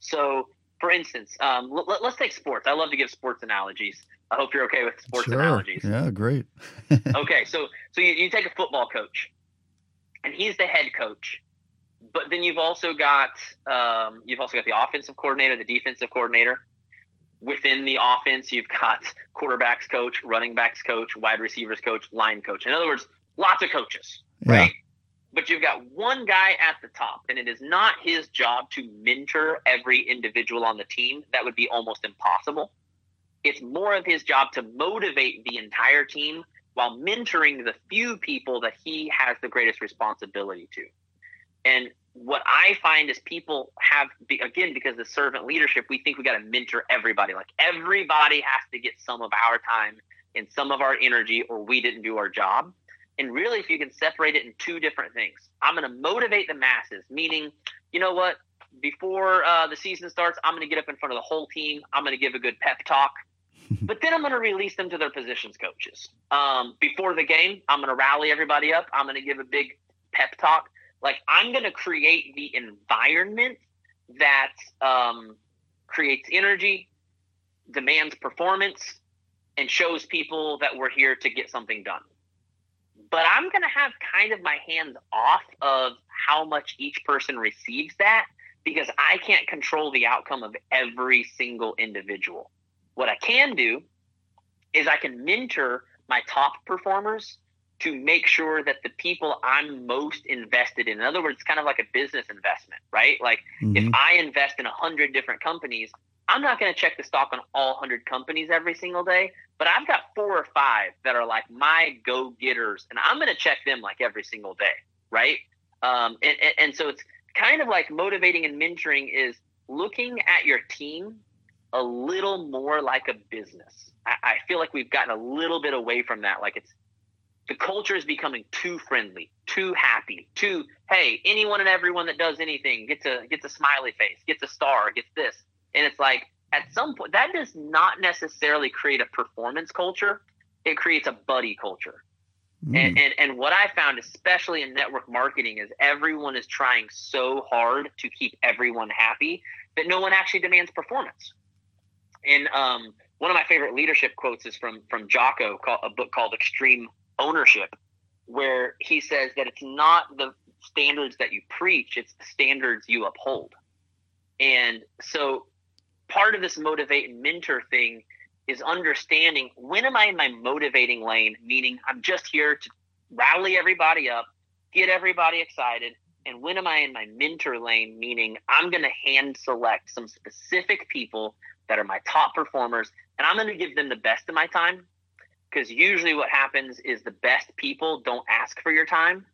So, for instance, um, let, us take sports. I love to give sports analogies. I hope you're okay with sports sure. analogies. Yeah, great. okay, so so you, you take a football coach, and he's the head coach, but then you've also got um, you've also got the offensive coordinator, the defensive coordinator. Within the offense, you've got quarterbacks coach, running backs coach, wide receivers coach, line coach. In other words, lots of coaches, yeah. right? But you've got one guy at the top, and it is not his job to mentor every individual on the team. That would be almost impossible. It's more of his job to motivate the entire team while mentoring the few people that he has the greatest responsibility to. And what I find is people have, again, because of servant leadership, we think we got to mentor everybody. Like everybody has to get some of our time and some of our energy, or we didn't do our job. And really, if you can separate it in two different things, I'm going to motivate the masses, meaning, you know what? Before uh, the season starts, I'm going to get up in front of the whole team. I'm going to give a good pep talk. but then I'm going to release them to their positions coaches. Um, before the game, I'm going to rally everybody up. I'm going to give a big pep talk. Like, I'm going to create the environment that um, creates energy, demands performance, and shows people that we're here to get something done but I'm going to have kind of my hands off of how much each person receives that because I can't control the outcome of every single individual. What I can do is I can mentor my top performers to make sure that the people I'm most invested in, in other words, it's kind of like a business investment, right? Like mm-hmm. if I invest in a hundred different companies, I'm not going to check the stock on all 100 companies every single day, but I've got four or five that are like my go getters, and I'm going to check them like every single day, right? Um, and, and, so it's kind of like motivating and mentoring is looking at your team a little more like a business. I, I feel like we've gotten a little bit away from that. Like it's the culture is becoming too friendly, too happy, too hey, anyone and everyone that does anything gets a gets a smiley face, gets a star, gets this and it's like at some point that does not necessarily create a performance culture. It creates a buddy culture. Mm. And, and and what I found, especially in network marketing, is everyone is trying so hard to keep everyone happy that no one actually demands performance. And um, one of my favorite leadership quotes is from from Jocko, a book called Extreme Ownership, where he says that it's not the standards that you preach; it's the standards you uphold. And so part of this motivate and mentor thing is understanding when am I in my motivating lane, meaning I'm just here to rally everybody up, get everybody excited, and when am I in my mentor lane, meaning I'm going to hand select some specific people that are my top performers, and I'm going to give them the best of my time. Because usually what happens is the best people don't ask for your time,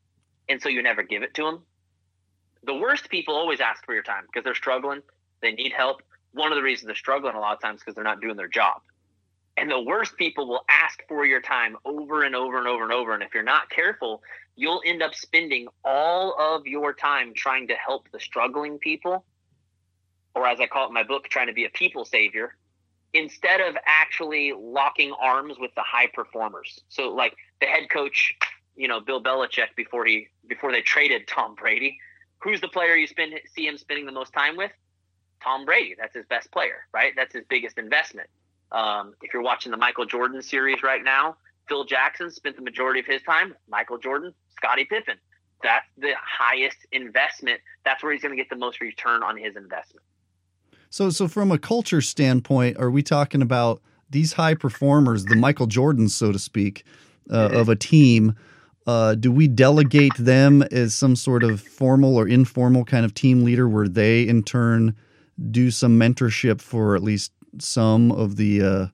and so you never give it to them. The worst people always ask for your time because they're struggling, they need help. One of the reasons they're struggling a lot of times because they're not doing their job. And the worst people will ask for your time over and over and over and over. And if you're not careful, you'll end up spending all of your time trying to help the struggling people, or as I call it in my book, trying to be a people savior, instead of actually locking arms with the high performers. So, like the head coach, you know, Bill Belichick before he before they traded Tom Brady, who's the player you spend see him spending the most time with? Tom Brady. That's his best player, right? That's his biggest investment. Um, if you're watching the Michael Jordan series right now, Phil Jackson spent the majority of his time. Michael Jordan, Scottie Pippen. That's the highest investment. That's where he's going to get the most return on his investment. So, so from a culture standpoint, are we talking about these high performers, the Michael Jordans, so to speak, uh, mm-hmm. of a team? Uh, do we delegate them as some sort of formal or informal kind of team leader, where they in turn do some mentorship for at least some of the uh,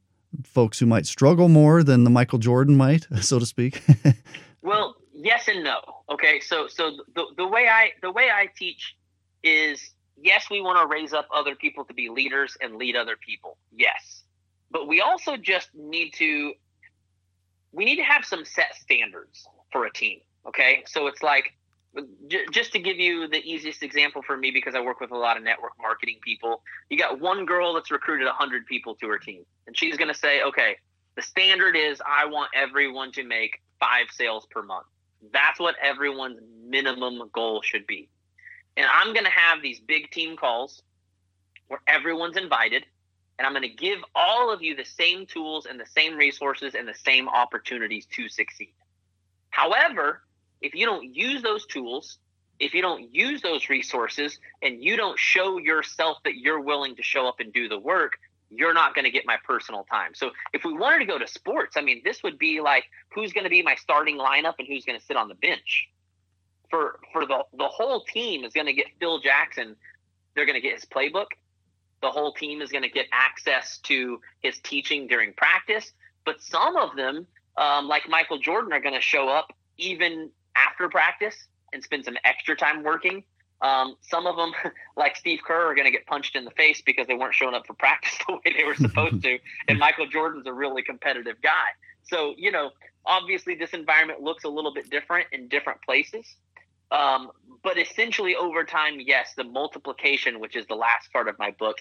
folks who might struggle more than the Michael Jordan might, so to speak? well, yes and no. Okay, so so the, the way I the way I teach is yes, we want to raise up other people to be leaders and lead other people. Yes, but we also just need to we need to have some set standards for a team. Okay, so it's like just to give you the easiest example for me because I work with a lot of network marketing people, you got one girl that's recruited 100 people to her team. And she's going to say, okay, the standard is I want everyone to make five sales per month. That's what everyone's minimum goal should be. And I'm going to have these big team calls where everyone's invited. And I'm going to give all of you the same tools and the same resources and the same opportunities to succeed. However, if you don't use those tools, if you don't use those resources and you don't show yourself that you're willing to show up and do the work, you're not going to get my personal time. So if we wanted to go to sports, I mean, this would be like who's going to be my starting lineup and who's going to sit on the bench. For for the the whole team is going to get Phil Jackson. They're going to get his playbook. The whole team is going to get access to his teaching during practice. But some of them, um, like Michael Jordan, are going to show up even after practice and spend some extra time working. Um, some of them, like Steve Kerr, are going to get punched in the face because they weren't showing up for practice the way they were supposed to. And Michael Jordan's a really competitive guy. So, you know, obviously this environment looks a little bit different in different places. Um, but essentially, over time, yes, the multiplication, which is the last part of my book,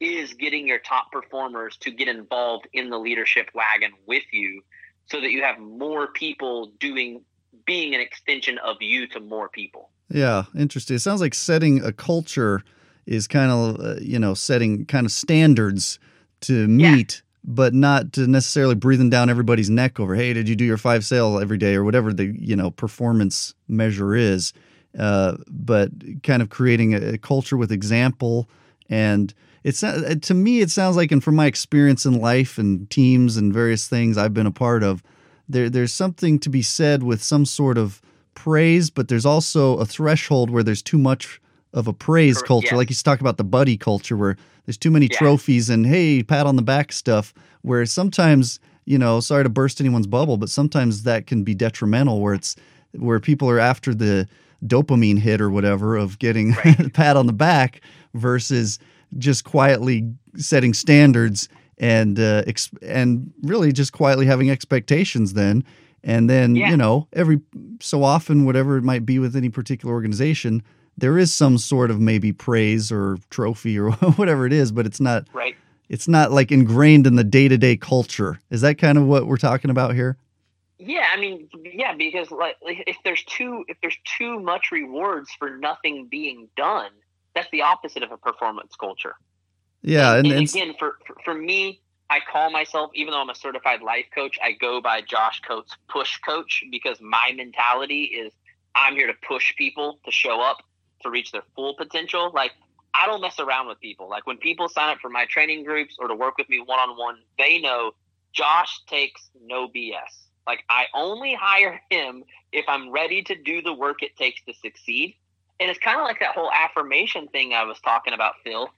is getting your top performers to get involved in the leadership wagon with you so that you have more people doing being an extension of you to more people. Yeah, interesting. It sounds like setting a culture is kind of uh, you know setting kind of standards to meet. Yeah. But not to necessarily breathing down everybody's neck over, hey, did you do your five sale every day or whatever the you know performance measure is, uh, but kind of creating a, a culture with example and it's uh, to me it sounds like and from my experience in life and teams and various things I've been a part of there there's something to be said with some sort of praise, but there's also a threshold where there's too much of a praise culture. Yeah. Like you talk about the buddy culture where there's too many yeah. trophies and hey, pat on the back stuff. Where sometimes, you know, sorry to burst anyone's bubble, but sometimes that can be detrimental where it's where people are after the dopamine hit or whatever of getting right. pat on the back versus just quietly setting standards and uh, ex- and really just quietly having expectations then. And then yeah. you know every so often whatever it might be with any particular organization there is some sort of maybe praise or trophy or whatever it is but it's not right. it's not like ingrained in the day-to-day culture. Is that kind of what we're talking about here? Yeah i mean yeah because like if there's too if there's too much rewards for nothing being done that's the opposite of a performance culture yeah, and, and, and again, for, for, for me, I call myself, even though I'm a certified life coach, I go by Josh Coates Push Coach because my mentality is I'm here to push people to show up to reach their full potential. Like I don't mess around with people. Like when people sign up for my training groups or to work with me one on one, they know Josh takes no BS. Like I only hire him if I'm ready to do the work it takes to succeed. and it's kind of like that whole affirmation thing I was talking about, Phil.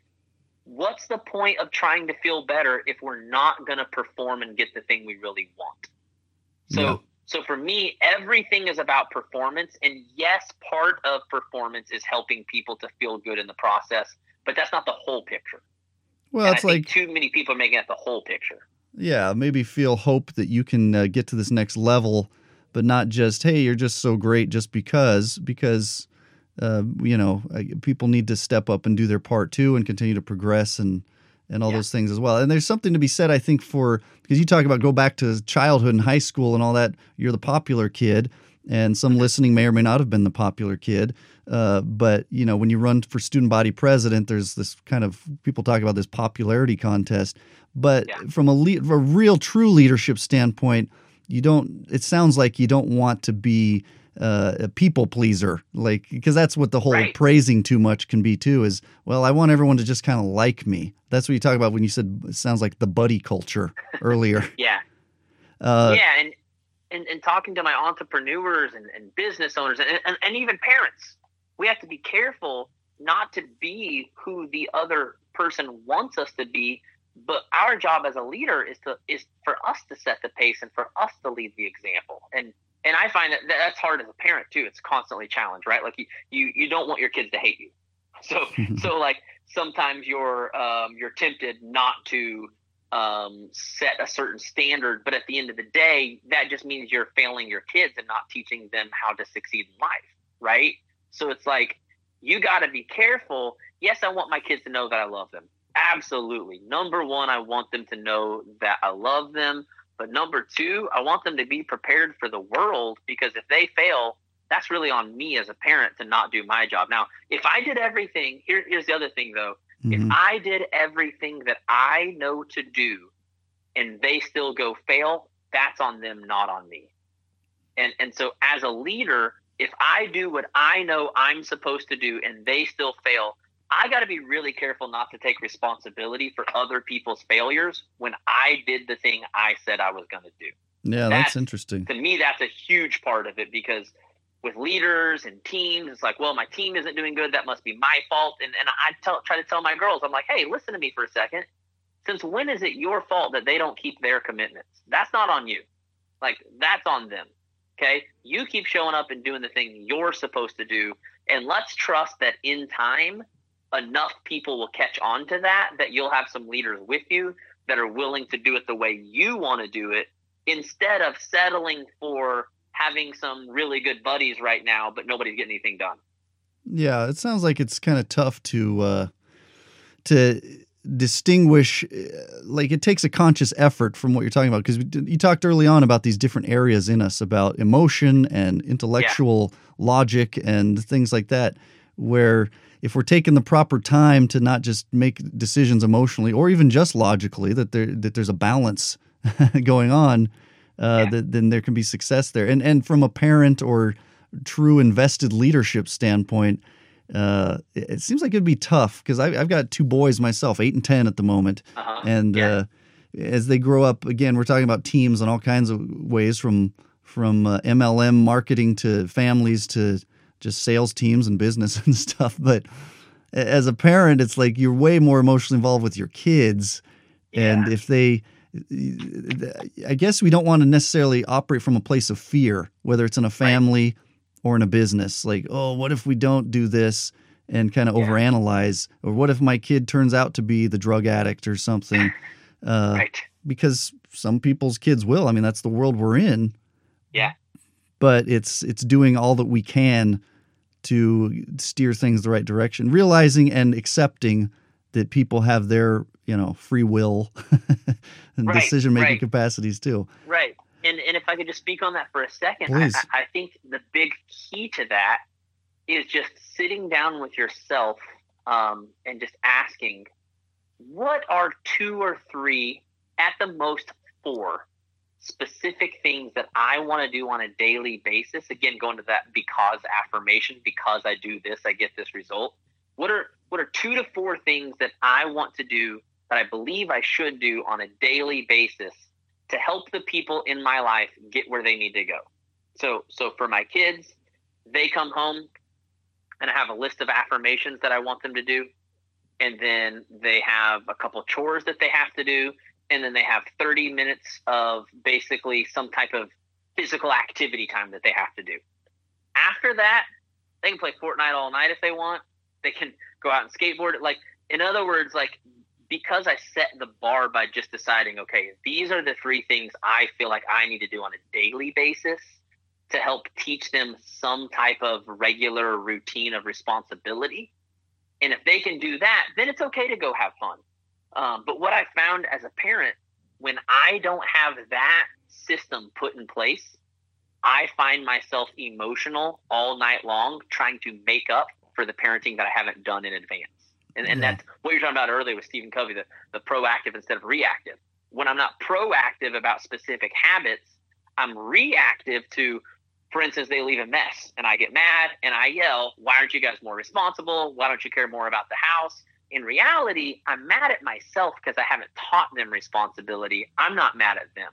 What's the point of trying to feel better if we're not going to perform and get the thing we really want? So, Yeah. so for me, everything is about performance, and yes, part of performance is helping people to feel good in the process, but that's not the whole picture. Well, and it's like too many people are making it the whole picture. yeah, maybe feel hope that you can uh, get to this next level, but not just hey, you're just so great just because because uh, you know uh, people need to step up and do their part too and continue to progress and and all Yeah. those things as well. And there's something to be said, I think, for because you talk about go back to childhood and high school and all that. You're the popular kid, and some listening may or may not have been the popular kid. Uh, but you know, when you run for student body president, there's this kind of people talk about this popularity contest. But Yeah. from a, le- a real, true leadership standpoint, you don't. It sounds like you don't want to be uh, a people pleaser, like because that's what the whole Right. praising too much can be too. Is well, I want everyone to just kind of like me. That's what you talk about when you said it sounds like the buddy culture earlier. Yeah. Uh, yeah, and, and and talking to my entrepreneurs and, and business owners and, and, and even parents, we have to be careful not to be who the other person wants us to be. But our job as a leader is to is for us to set the pace and for us to lead the example. And and I find that that- that's hard as a parent too. It's constantly challenged, right? Like you you, you don't want your kids to hate you. So so like sometimes you're um, you're tempted not to um, set a certain standard, but at the end of the day, that just means you're failing your kids and not teaching them how to succeed in life, right? So it's like you got to be careful. Yes, I want my kids to know that I love them. Absolutely. Number one, I want them to know that I love them. But number two, I want them to be prepared for the world because if they fail, that's really on me as a parent to not do my job. Now, if I did everything, here, here's the other thing though. If mhm. I did everything that I know to do and they still go fail, that's on them, not on me. And and so as a leader, if I do what I know I'm supposed to do and they still fail, I got to be really careful not to take responsibility for other people's failures when I did the thing I said I was going to do. Yeah, that's that's- interesting. to me that's a huge part of it because with leaders and teams it's like well my team isn't doing good. That must be my fault. And, and i tell, try to tell my girls i'm like hey listen to me for a second. Since when is it your fault that they don't keep their commitments? That's not on you. Like that's on them okay? You keep showing up and doing the thing you're supposed to do. And let's trust that in time enough people will catch on to that that you'll have some leaders with you that are willing to do it the way you want to do it instead of settling for having some really good buddies right now, but nobody's getting anything done. Yeah, it sounds like it's kind of tough to uh, to distinguish. uh, Like it takes a conscious effort from what you're talking about because you talked early on about these different areas in us about emotion and intellectual logic and things like that. Where if we're taking the proper time to not just make decisions emotionally or even just logically, that there that there's a balance going on, uh, Yeah. that, then there can be success there. And and from a parent or true invested leadership standpoint, uh, it, it seems like it'd be tough because I've got two boys myself, eight and ten at the moment, Uh-huh. and Yeah. uh, as they grow up, again, we're talking about teams in all kinds of ways, from from uh, MLM marketing to families to just sales teams and business and stuff. But as a parent, it's like you're way more emotionally involved with your kids, and if they I guess we don't want to necessarily operate from a place of fear, whether it's in a family or in a business. Like, oh, what if we don't do this and kind of Yeah. overanalyze? Or what if my kid turns out to be the drug addict or something? Uh, right. Because some people's kids will. I mean, that's the world we're in. Yeah. But it's it's doing all that we can to steer things the right direction, realizing and accepting that people have their you know free will and Right, decision making right. capacities too. Right. And and if I could just speak on that for a second, I, I think the big key to that is just sitting down with yourself um, and just asking, what are two or three, at the most four, specific things that I want to do on a daily basis? Again, going to that because affirmation, because I do this, I get this result. What are what are two to four things that I want to do that I believe I should do on a daily basis to help the people in my life get where they need to go. So so for my kids, they come home, and I have a list of affirmations that I want them to do. And then they have a couple chores that they have to do. And then they have 30 minutes of basically some type of physical activity time that they have to do. After that, they can play Fortnite all night if they want. They can go out and skateboard. Like, in other words, like because I set the bar by just deciding, okay, these are the three things I feel like I need to do on a daily basis to help teach them some type of regular routine of responsibility. And if they can do that, then it's okay to go have fun. Um, but what I found as a parent, when I don't have that system put in place, I find myself emotional all night long trying to make up for the parenting that I haven't done in advance. And, and yeah. that's what you're talking about earlier with Stephen Covey, the, the proactive instead of reactive. When I'm not proactive about specific habits, I'm reactive to for instance, they leave a mess and I get mad and I yell, Why aren't you guys more responsible? Why don't you care more about the house? In reality, I'm mad at myself because I haven't taught them responsibility. I'm not mad at them.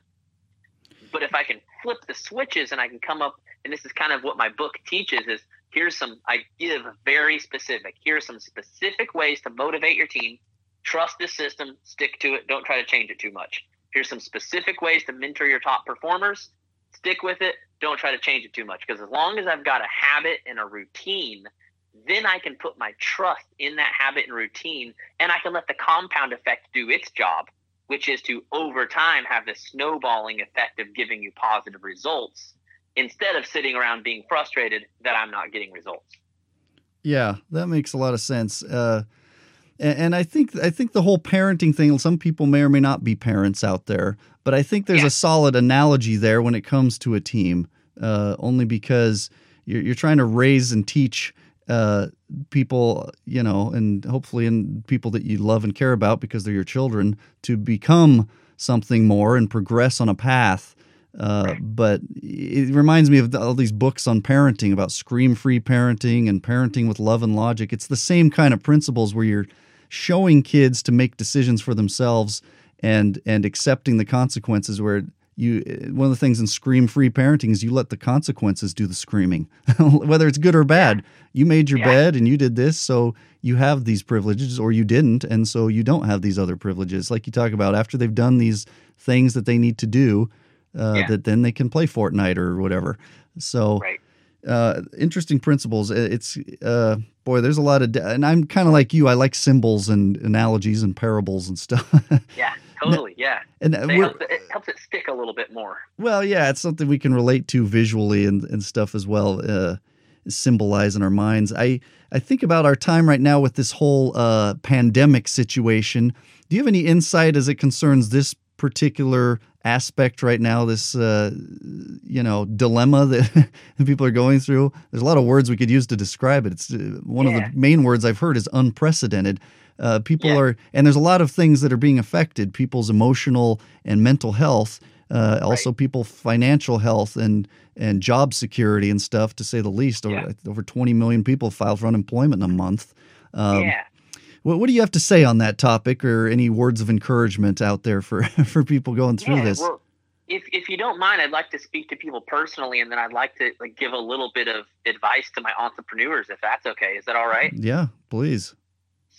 But if I can flip the switches and I can come up, and this is kind of what my book teaches is here's some, I give very specific, here's some specific ways to motivate your team. Trust the system, stick to it, don't try to change it too much. Here's some specific ways to mentor your top performers stick with it. Don't try to change it too much because as long as I've got a habit and a routine, then I can put my trust in that habit and routine and I can let the compound effect do its job, which is to over time have the snowballing effect of giving you positive results instead of sitting around being frustrated that I'm not getting results. Yeah, that makes a lot of sense. Uh, and, and, I think I think the whole parenting thing. Some people may or may not be parents out there, but I think there's yeah. a solid analogy there when it comes to a team. Uh, only because you're, you're, trying to raise and teach uh, people, you know, and hopefully in people that you love and care about because they're your children to become something more and progress on a path. Uh, but it reminds me of all these books on parenting about scream free parenting and parenting with love and logic. It's the same kind of principles where you're showing kids to make decisions for themselves and and accepting the consequences where you one of the things in scream free parenting is you let the consequences do the screaming whether it's good or bad yeah. you made your yeah. bed and you did this so you have these privileges or you didn't and so you don't have these other privileges like you talk about after they've done these things that they need to do uh, yeah. that then they can play fortnite or whatever so right uh, interesting principles. It's uh, boy, there's a lot of, de- and I'm kind of like you. I like symbols and analogies and parables and stuff. yeah, totally. Yeah, and it helps, it, it helps it stick a little bit more. Well, yeah, it's something we can relate to visually and, and stuff as well. Uh, symbolize in our minds. I I think about our time right now with this whole uh, pandemic situation. Do you have any insight as it concerns this particular aspect right now, this uh, you know dilemma that people are going through. There's a lot of words we could use to describe it. It's uh, one yeah. of the main words I've heard is unprecedented. Uh, people yeah. are, and there's a lot of things that are being affected. People's emotional and mental health, uh, also right. people financial health and and job security and stuff, to say the least. Yeah. Over, over 20 million people filed for unemployment in a month. Um, yeah. What, what do you have to say on that topic, or any words of encouragement out there for for people going through yeah, this? Well, if if you don't mind, I'd like to speak to people personally, and then I'd like to like give a little bit of advice to my entrepreneurs, if that's okay. Is that all right? Yeah, please.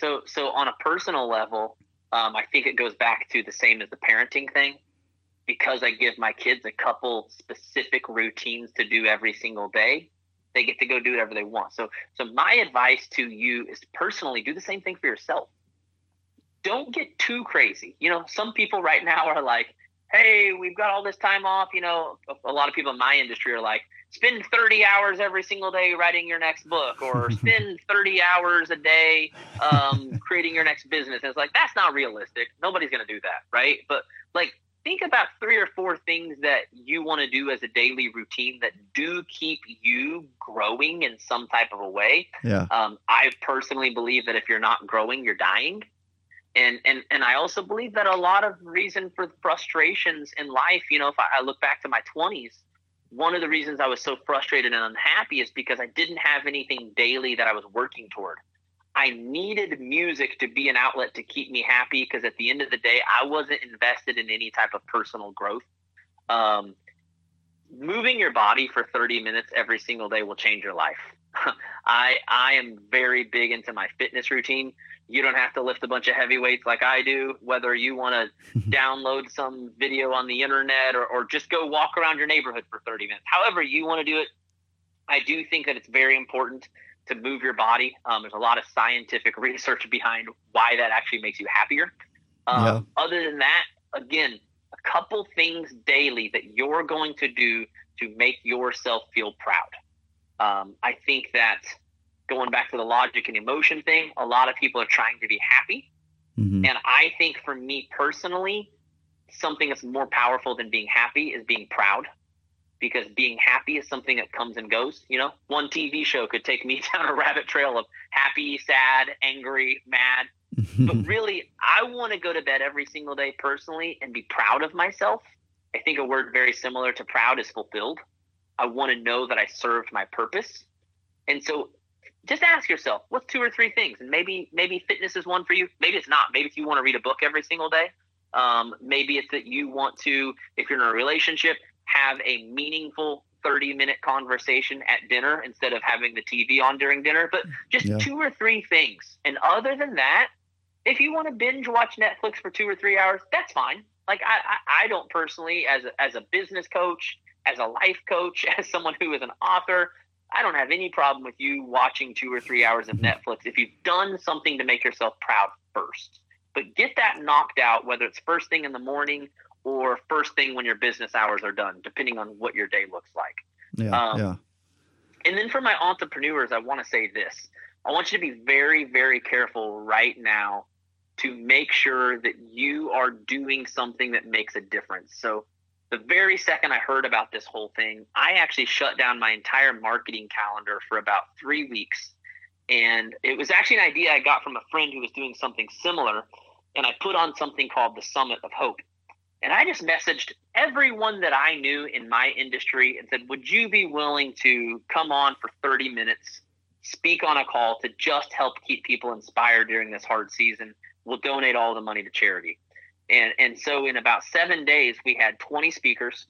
So so on a personal level, um, I think it goes back to the same as the parenting thing, because I give my kids a couple specific routines to do every single day they get to go do whatever they want. So, so my advice to you is personally do the same thing for yourself. Don't get too crazy. You know, some people right now are like, "Hey, we've got all this time off." You know, a, a lot of people in my industry are like, "Spend 30 hours every single day writing your next book, or spend 30 hours a day um, creating your next business." And it's like that's not realistic. Nobody's going to do that, right? But like think about three or four things that you want to do as a daily routine that do keep you growing in some type of a way. Yeah. Um, I personally believe that if you're not growing, you're dying. And, and and I also believe that a lot of reason for frustrations in life, you know, if I, I look back to my 20s, one of the reasons I was so frustrated and unhappy is because I didn't have anything daily that I was working toward. I needed music to be an outlet to keep me happy because at the end of the day, I wasn't invested in any type of personal growth. Um, moving your body for 30 minutes every single day will change your life. I I am very big into my fitness routine. You don't have to lift a bunch of heavy weights like I do. Whether you want to download some video on the internet or, or just go walk around your neighborhood for 30 minutes, however you want to do it, I do think that it's very important to move your body. Um, there's a lot of scientific research behind why that actually makes you happier. Um, yeah. Other than that, again, a couple things daily that you're going to do to make yourself feel proud. Um, I think that going back to the logic and emotion thing, a lot of people are trying to be happy. Mm-hmm. And I think for me personally, something that's more powerful than being happy is being proud because being happy is something that comes and goes. You know, one TV show could take me down a rabbit trail of happy, sad, angry, mad. but really, I want to go to bed every single day personally and be proud of myself. I think a word very similar to proud is fulfilled. I want to know that I served my purpose. And so just ask yourself, what's two or three things? And maybe maybe fitness is one for you. Maybe it's not. Maybe if you want to read a book every single day. Um, maybe it's that you want to, if you're in a relationship, have a meaningful 30 minute conversation at dinner instead of having the TV on during dinner. But just yeah. two or three things. And other than that, if you want to binge watch Netflix for two or three hours, that's fine. Like I, I, I don't personally, as a, as a business coach, as a life coach, as someone who is an author, I don't have any problem with you watching two or three hours of mm-hmm. Netflix if you've done something to make yourself proud first. But get that knocked out, whether it's first thing in the morning or first thing when your business hours are done, depending on what your day looks like. Yeah. Um, yeah. And then for my entrepreneurs, I want to say this I want you to be very, very careful right now to make sure that you are doing something that makes a difference. So, the very second I heard about this whole thing, I actually shut down my entire marketing calendar for about three weeks. And it was actually an idea I got from a friend who was doing something similar. And I put on something called the Summit of Hope. And I just messaged everyone that I knew in my industry and said, Would you be willing to come on for 30 minutes, speak on a call to just help keep people inspired during this hard season? We'll donate all the money to charity. And, and so in about seven days, we had 20 speakers.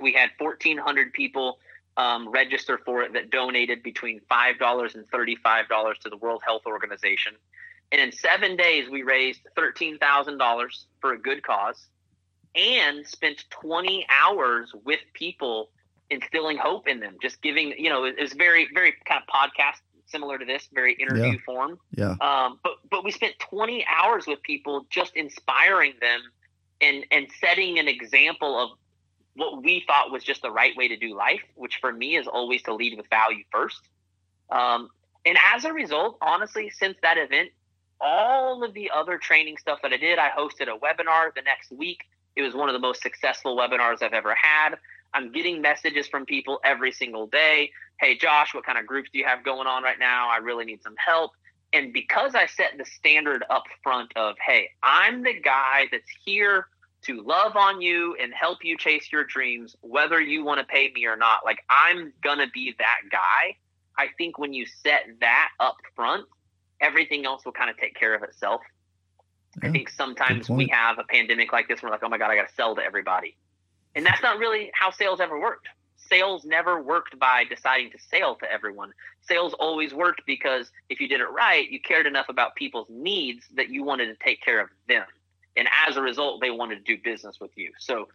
We had 1,400 people um, register for it that donated between $5 and $35 to the World Health Organization. And in seven days, we raised $13,000 for a good cause and spent 20 hours with people instilling hope in them just giving you know it was very very kind of podcast similar to this very interview yeah. form yeah um, but but we spent 20 hours with people just inspiring them and and setting an example of what we thought was just the right way to do life which for me is always to lead with value first um, and as a result honestly since that event all of the other training stuff that i did i hosted a webinar the next week it was one of the most successful webinars I've ever had. I'm getting messages from people every single day. Hey, Josh, what kind of groups do you have going on right now? I really need some help. And because I set the standard up front of, hey, I'm the guy that's here to love on you and help you chase your dreams, whether you want to pay me or not, like I'm going to be that guy. I think when you set that up front, everything else will kind of take care of itself. Yeah, I think sometimes we have a pandemic like this, and we're like, oh my God, I got to sell to everybody. And that's not really how sales ever worked. Sales never worked by deciding to sell to everyone. Sales always worked because if you did it right, you cared enough about people's needs that you wanted to take care of them. And as a result, they wanted to do business with you. So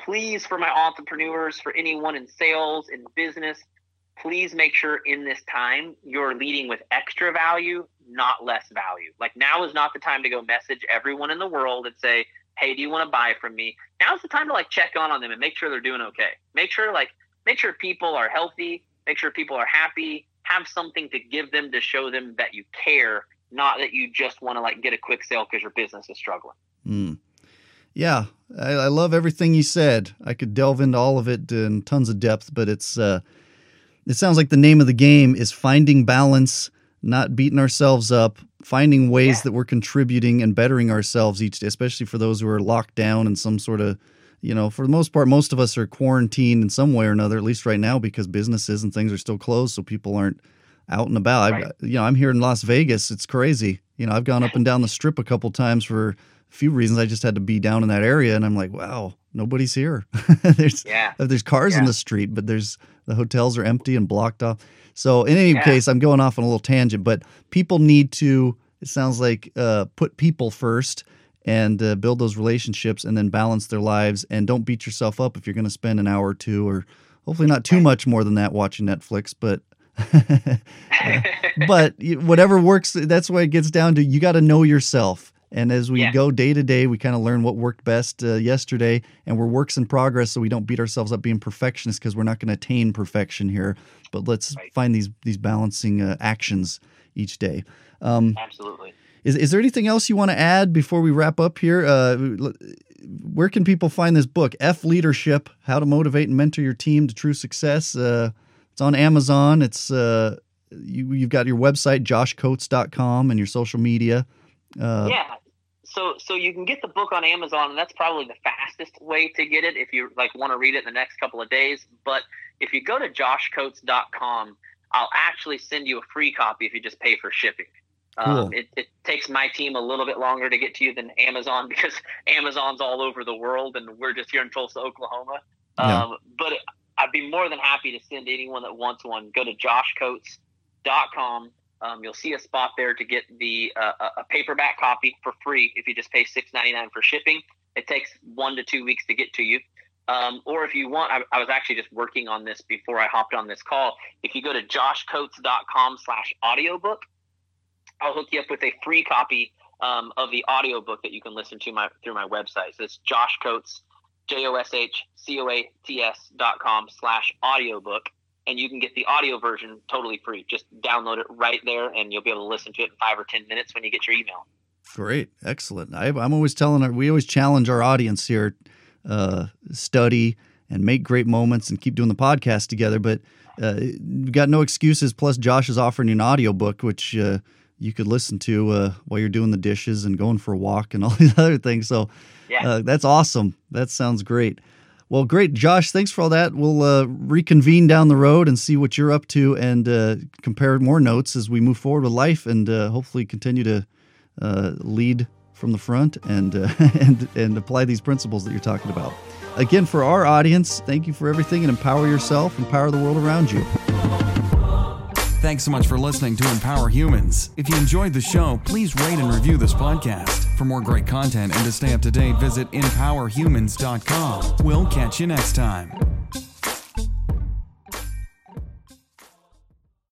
please, for my entrepreneurs, for anyone in sales, in business, please make sure in this time you're leading with extra value, not less value. Like now is not the time to go message everyone in the world and say, "Hey, do you want to buy from me?" Now's the time to like check on on them and make sure they're doing okay. Make sure like make sure people are healthy, make sure people are happy, have something to give them to show them that you care, not that you just want to like get a quick sale because your business is struggling. Mm. Yeah, I, I, love everything you said. I could delve into all of it in tons of depth, but it's uh, it sounds like the name of the game is finding balance, not beating ourselves up, finding ways yeah. that we're contributing and bettering ourselves each day, especially for those who are locked down in some sort of, you know, for the most part, most of us are quarantined in some way or another, at least right now, because businesses and things are still closed, so people aren't out and about. Right. I, you know, I'm here in Las Vegas. It's crazy. You know, I've gone up and down the strip a couple times for a few reasons. I just had to be down in that area, and I'm like, wow, nobody's here. there's Yeah. there's cars in the street, but there's the hotels are empty and blocked off. So in any Yeah. case, I'm going off on a little tangent, but people need to. It sounds like uh, put people first and uh, build those relationships, and then balance their lives. And don't beat yourself up if you're going to spend an hour or two, or hopefully not too much more than that watching Netflix, but. but whatever works, that's why it gets down to you got to know yourself. And as we Yeah. go day to day, we kind of learn what worked best uh, yesterday, and we're works in progress, so we don't beat ourselves up being perfectionists because we're not going to attain perfection here. But let's Right. find these these balancing uh, actions each day. Um, Absolutely. is is there anything else you want to add before we wrap up here? Uh, where can people find this book, F Leadership: How to Motivate and Mentor Your Team to True Success? Uh, it's on Amazon. It's uh, you, you've got your website, joshcoats.com, and your social media. Uh, yeah. So so you can get the book on Amazon, and that's probably the fastest way to get it if you like want to read it in the next couple of days. But if you go to joshcoats.com, I'll actually send you a free copy if you just pay for shipping. Cool. Um, it, it takes my team a little bit longer to get to you than Amazon because Amazon's all over the world and we're just here in Tulsa, Oklahoma. Yeah. Um, but I'd be more than happy to send anyone that wants one. Go to joshcoats.com. Um, you'll see a spot there to get the uh, a- paperback copy for free if you just pay six ninety nine for shipping. It takes one to two weeks to get to you. Um, or if you want, I, I was actually just working on this before I hopped on this call. If you go to joshcoats.com slash audiobook, I'll hook you up with a free copy um, of the audiobook that you can listen to my through my website. So it's Josh Coats, J O S H C O A T S dot com slash audiobook. And you can get the audio version totally free. Just download it right there and you'll be able to listen to it in five or 10 minutes when you get your email. Great, excellent. I, I'm always telling our, we always challenge our audience here, uh, study and make great moments and keep doing the podcast together. But uh, got no excuses. Plus, Josh is offering you an audiobook, which uh, you could listen to uh, while you're doing the dishes and going for a walk and all these other things. So Yeah. uh, that's awesome. That sounds great. Well, great, Josh. Thanks for all that. We'll uh, reconvene down the road and see what you're up to and uh, compare more notes as we move forward with life and uh, hopefully continue to uh, lead from the front and uh, and and apply these principles that you're talking about. Again, for our audience, thank you for everything and empower yourself, empower the world around you. Thanks so much for listening to Empower Humans. If you enjoyed the show, please rate and review this podcast. For more great content and to stay up to date, visit empowerhumans.com. We'll catch you next time.